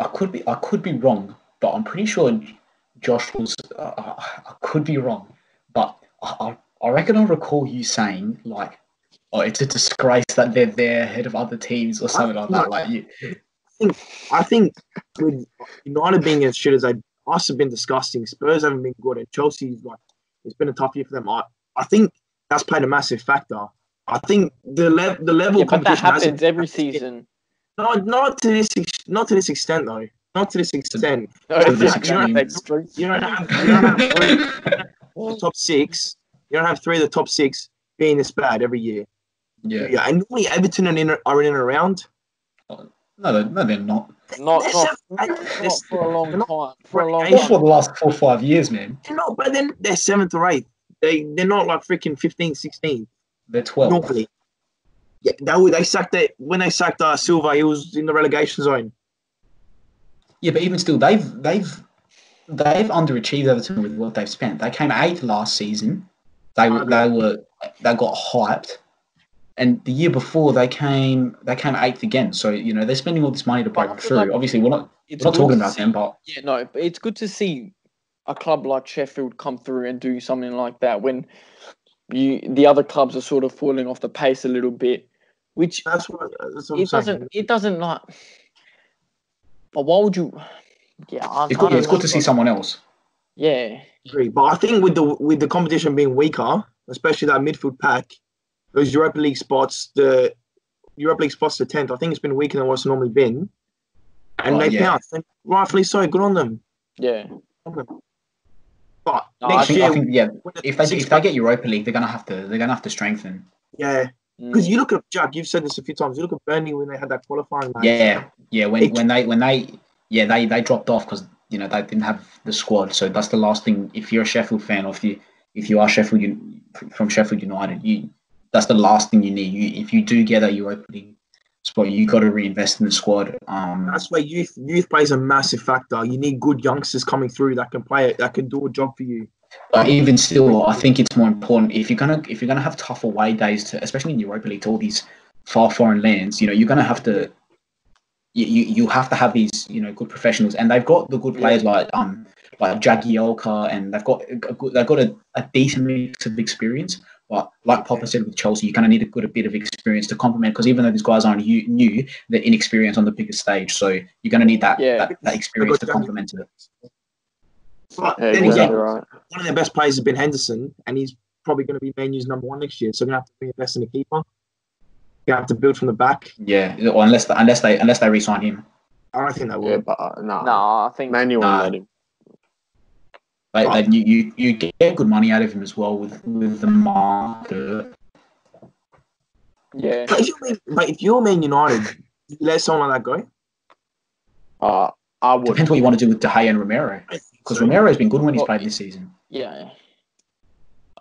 I could be I could be wrong, but I'm pretty sure Josh was. Uh, I could be wrong, but I, I I reckon I recall you saying like, "Oh, it's a disgrace that they're there ahead of other teams" or something like that. Like you, I think, I think with United being as shit as they us have been disgusting. Spurs haven't been good, and Chelsea's like it's been a tough year for them. I, I think that's played a massive factor. I think the level the level Yeah, of but that competition hasn't- happens every season. Not not to this ex- not to this extent though. Not to this extent. No, To it's this not extreme. You don't have, you don't have three the top six. You don't have three of the top six being this bad every year. yeah, Yeah, and normally Everton are in, are in and around. no, they're, no, they're not. Not, They're not, seven- not they're for a long time. For a long relegation. Not for the last four or five years, man. They're not, but then they're seventh or eighth. They they're not like freaking 15, 16. They're twelve. normally. Yeah, that would they sacked it when they sacked uh, Silva. He was in the relegation zone. Yeah, but even still, they've they've they've underachieved Everton with what they've spent. They came eighth last season. They were they were they got hyped, and the year before they came they came eighth again. So you know they're spending all this money to break through. like Obviously, we're not It's we're not talking about see- them, but Yeah, no, but it's good to see a club like Sheffield come through and do something like that when you the other clubs are sort of falling off the pace a little bit, which That's what, that's what I'm it saying. doesn't it doesn't like. But why would you? Yeah, I, it's good, it's good to see but- someone else. Yeah, agree. But I think with the with the competition being weaker, especially that midfield pack, those Europa League spots, the Europa League spots the tenth, I think it's been weaker than what's normally been. And Oh, they yeah. bounced, and rightfully so. Good on them. yeah. But No, I next think, year, I think yeah, if they if they get Europa League, they're gonna have to they're gonna have to strengthen. yeah, Mm. because you look at Jack. You've said this a few times. You look at Burnley when they had that qualifying match. Yeah, yeah. When It- when they when they yeah they they dropped off because you know they didn't have the squad. So that's the last thing. If you're a Sheffield fan, or if you if you are Sheffield from Sheffield United, you that's the last thing you need. You if you do get a Europa League spot, you got to reinvest in the squad. Um, That's where youth youth plays a massive factor. You need good youngsters coming through that can play it, that can do a job for you. But even still, I think it's more important if you're gonna if you're gonna have tough away days to, especially in Europa League, to all these far foreign lands. You know, you're gonna have to. You, you, you have to have these you know good professionals, and they've got the good players like um like Jagielka, and they've got a good, they've got a, a decent mix of experience. But like Popa said with Chelsea, you kind of need a good a bit of experience to complement because even though these guys aren't you, new, they're inexperienced on the biggest stage. So you're gonna need that Yeah. that, that experience to complement it. But Yeah, then exactly again, right. one of their best players has been Henderson, and he's probably going to be Man U's number one next year. So they're going to have to reinvest in a keeper. You have to build from the back. Yeah, or unless unless they unless they re-sign him. I don't think they will. Yeah, but uh, no, no, I think Manual Nah. let him. Like, like you, you, you get good money out of him as well with with the market. yeah. But if you're Man, but if you're Man United, you let someone like that go. Uh, I would. Depends what you want to do with De Gea and Romero. Because Romero has been good when he's played this season. Yeah.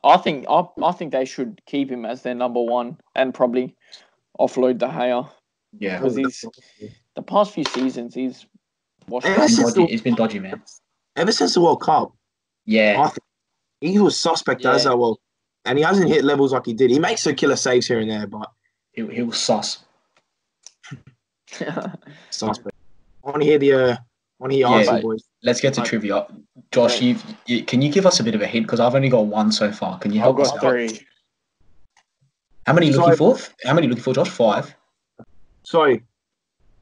I think I, I think they should keep him as their number one and probably offload De Gea. Yeah, Because he's the past few seasons he's washed Yeah, out. he's since been, the- dodgy, he's been dodgy, man. Ever since the World Cup, Yeah, I think he was suspect as Yeah. that well, and he hasn't hit levels like he did. He makes a killer saves here and there, but he, he was sus. suspect. I want to hear the uh, When he Yeah, answers, boys. Let's get to Right. trivia. Josh, you've, you can you give us a bit of a hint because I've only got one so far. Can you I've help us got out? three. How many are you looking I- for? How many you looking for, Josh? Five. Sorry.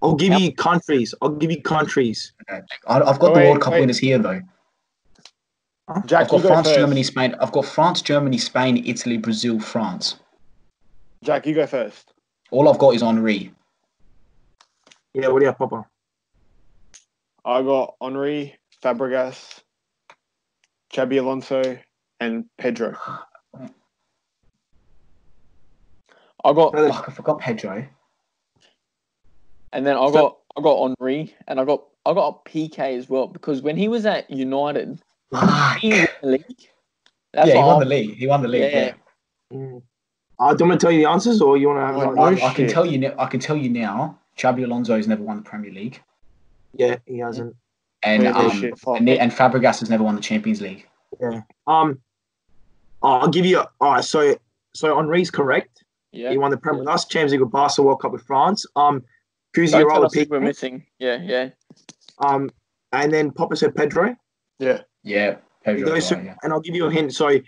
I'll give Yep. you countries. I'll give you countries. I, I've got the Wait, World Cup wait. winners here though. Jack, I've got you go France, first. Germany, Spain. I've got France, Germany, Spain, Italy, Brazil, France. Jack, you go first. All I've got is Henri. Yeah, what do you have, Popa? I got Henri, Fabregas, Xabi Alonso, and Pedro. I got, Fuck, I forgot Pedro. and then I So- got, I got Henri, and I got, I got Piqué as well because when he was at United, Fuck. he Yeah, won the league. That's he won I'm- the league. He won the league. Yeah. Yeah. Mm. Uh, do you want to tell you the answers, or you want to have? Oh, like- no. I, I can tell you. Now, I can tell you now. Xabi Alonso has never won the Premier League, Yeah, he hasn't. and Yeah, um, shit, and, and Fabregas has never won the Champions League. Yeah. Um, oh, I'll give you. All right, so so Henri's correct. Yeah. He won the Premier with us, Champions League with Barca, World Cup with France. Um, Kouzi Don't tell Arola us if we're missing. Yeah, yeah. Um, and then Popa said Pedro. Yeah, Pedro. Those right, yeah. And I'll give you a hint. So,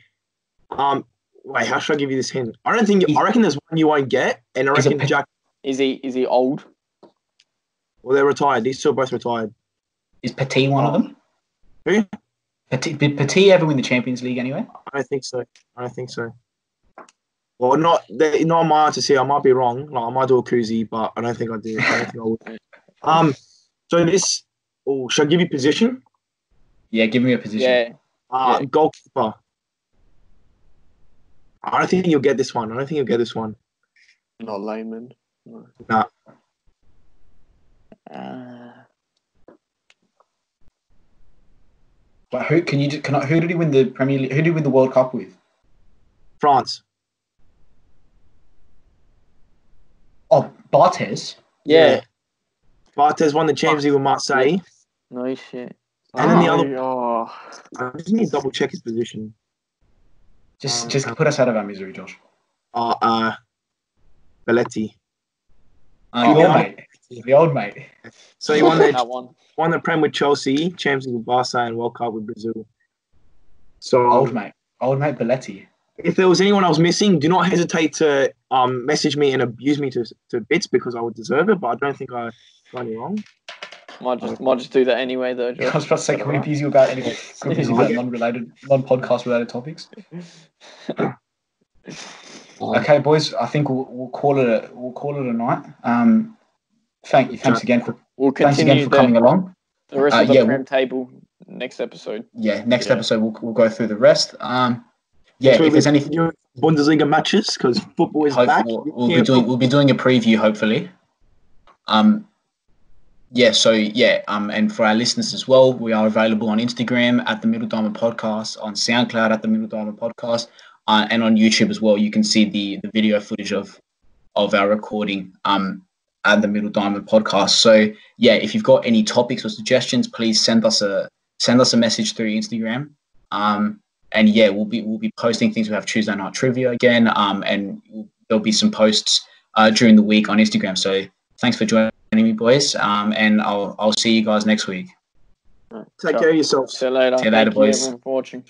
um, wait, how should I give you this hint? I don't think. I reckon there's one you won't get, and I Is reckon Pe- Jack. Is he, is he old? Well, they're retired. These two are both retired. Is Petit one of them? Who? Petit, did Petit ever win the Champions League anyway? I don't think so. I don't think so. Well, not they, not my answers here. I might be wrong. Like I might do a Kouzi, but I don't think I do. I don't think I would. Um, so this. Oh, should I give you position? Yeah, give me a position. Yeah. Uh, Yeah. goalkeeper. I don't think you'll get this one. I don't think you'll get this one. Not Lehmann. Uh, But who can you? ju- Can I, who did he win the Premier League? Who did he win the World Cup with? France. Oh, Barthez. yeah. Barthez won the Champions League with Marseille. No shit. And then the other- Oh, I just need to double check his position. Just, Um, just put us out of our misery, Josh. Uh, uh Belletti. Uh, the old mate. The old mate. So he won the that one. won the Prem with Chelsea, Champions League with Barca, and World Cup with Brazil. So Old mate. Old mate Belletti. if there was anyone else missing, do not hesitate to um message me and abuse me to, to bits because I would deserve it. But I don't think I got any wrong. Might just, might just do that anyway, though. I Josh. was about to say, can we abuse you about any? Can we abuse you about non-related, non-podcast related topics? Okay, boys. I think we'll, we'll call it. A, we'll call it a night. Um, thank you. Thanks again for We'll thanks again for the, coming along. the rest Uh, of the yeah, prem table next episode. Yeah, next Yeah. episode we'll, we'll go through the rest. Um, yeah, So if there's anything, you- Bundesliga matches because football is hope- back. we'll, we'll Yeah, be doing we'll be doing a preview hopefully. Um, yeah. So yeah. Um, and for our listeners as well, we are available on Instagram at the Middle Diamond Podcast, on SoundCloud at the Middle Diamond Podcast, uh, and on YouTube as well. You can see the the video footage of of our recording. Um. At the Middle Diamond Podcast. So yeah, if you've got any topics or suggestions, please send us a send us a message through Instagram. Um, and yeah, we'll be we'll be posting things. We have Tuesday night trivia again, um, and there'll be some posts uh, during the week on Instagram. So thanks for joining me, boys, um, and I'll I'll see you guys next week. Take care of yourselves. See you later. See you later, Thank boys. everyone for watching.